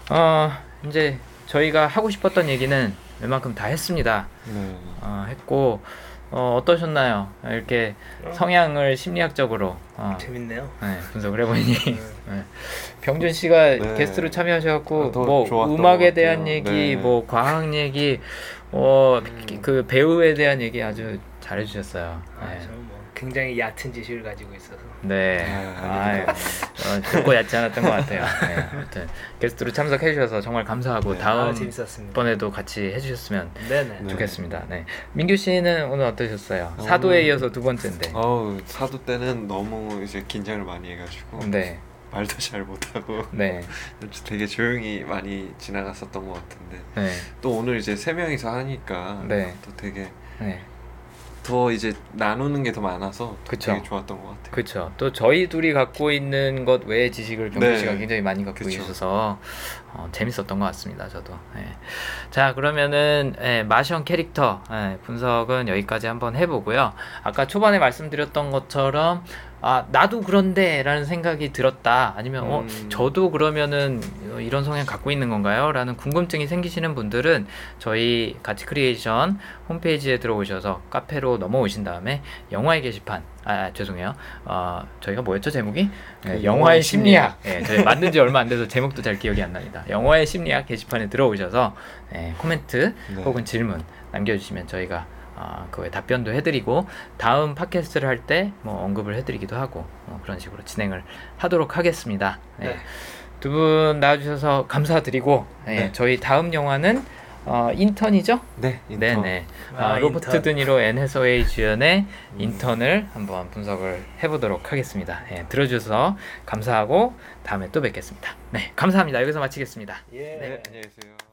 어, 이제 저희가 하고 싶었던 얘기는 웬만큼 다 했습니다. 네. 어, 했고 어, 어떠셨나요? 이렇게 어. 성향을 심리학적으로 어, 재밌네요. 네, 분석을 해보니 네. 네. 병준 씨가 네. 게스트로 참여하셔갖고 아, 더뭐 음악에 것 대한. 얘기, 네. 뭐 과학 얘기, 어, 음. 그 배우에 대한 얘기 아주 잘해주셨어요. 아, 굉장히 얕은 지식을 가지고 있어서. 네. 아, 아. 어, 듣고 얕지 않았던 것 같아요. 네. 아무튼 게스트로 참석해 주셔서 정말 감사하고 네. 아, 다음 재밌었습니다. 번에도 같이 해주셨으면 네네. 네. 좋겠습니다. 네. 민규 씨는 오늘 어떠셨어요? 사도에 오늘- 이어서 두 번째인데. 어우 사도 때는 너무 이제 긴장을 많이 해가지고 네. 말도 잘 못하고 네. 되게 조용히 많이 지나갔었던 것 같은데 네. 또 오늘 이제 세 명이서 하니까 네. 또 되게 네. 더 이제 나누는 게 더 많아서 그쵸. 되게 좋았던 것 같아요. 그렇죠. 또 저희 둘이 갖고 있는 것 외의 지식을 병규 네. 씨가 굉장히 많이 갖고 그쵸. 계셔서 어, 재밌었던 것 같습니다. 저도. 예. 자 그러면은 예, 마션 캐릭터 예, 분석은 여기까지 한번 해보고요. 아까 초반에 말씀드렸던 것처럼 아 나도 그런데라는 생각이 들었다. 아니면 어 음. 저도 그러면은 이런 성향 갖고 있는 건가요?라는 궁금증이 생기시는 분들은 저희 가치 크리에이션 홈페이지에 들어오셔서 카페로 넘어오신 다음에 영화의 게시판 아 죄송해요 어 저희가 뭐였죠 제목이 네, 그 영화의 심리학 예 저희 만든 지 얼마 안 돼서 제목도 잘 기억이 안 납니다 영화의 심리학 게시판에 들어오셔서 예, 코멘트 네. 혹은 질문 남겨주시면 저희가 아, 그거에 답변도 해드리고 다음 팟캐스트를 할 때 뭐 언급을 해드리기도 하고 뭐 그런 식으로 진행을 하도록 하겠습니다. 네. 네. 두분 나와주셔서 감사드리고 네, 네. 저희 다음 영화는 어, 인턴이죠? 네, 인터. 네네. 아, 아, 로버트 인턴. 드니로 앤 해서웨이 주연의 음. 인턴을 한번 분석을 해보도록 하겠습니다. 예, 들어주셔서 감사하고 다음에 또 뵙겠습니다. 네, 감사합니다. 여기서 마치겠습니다. 예. 네, 안녕히 계세요.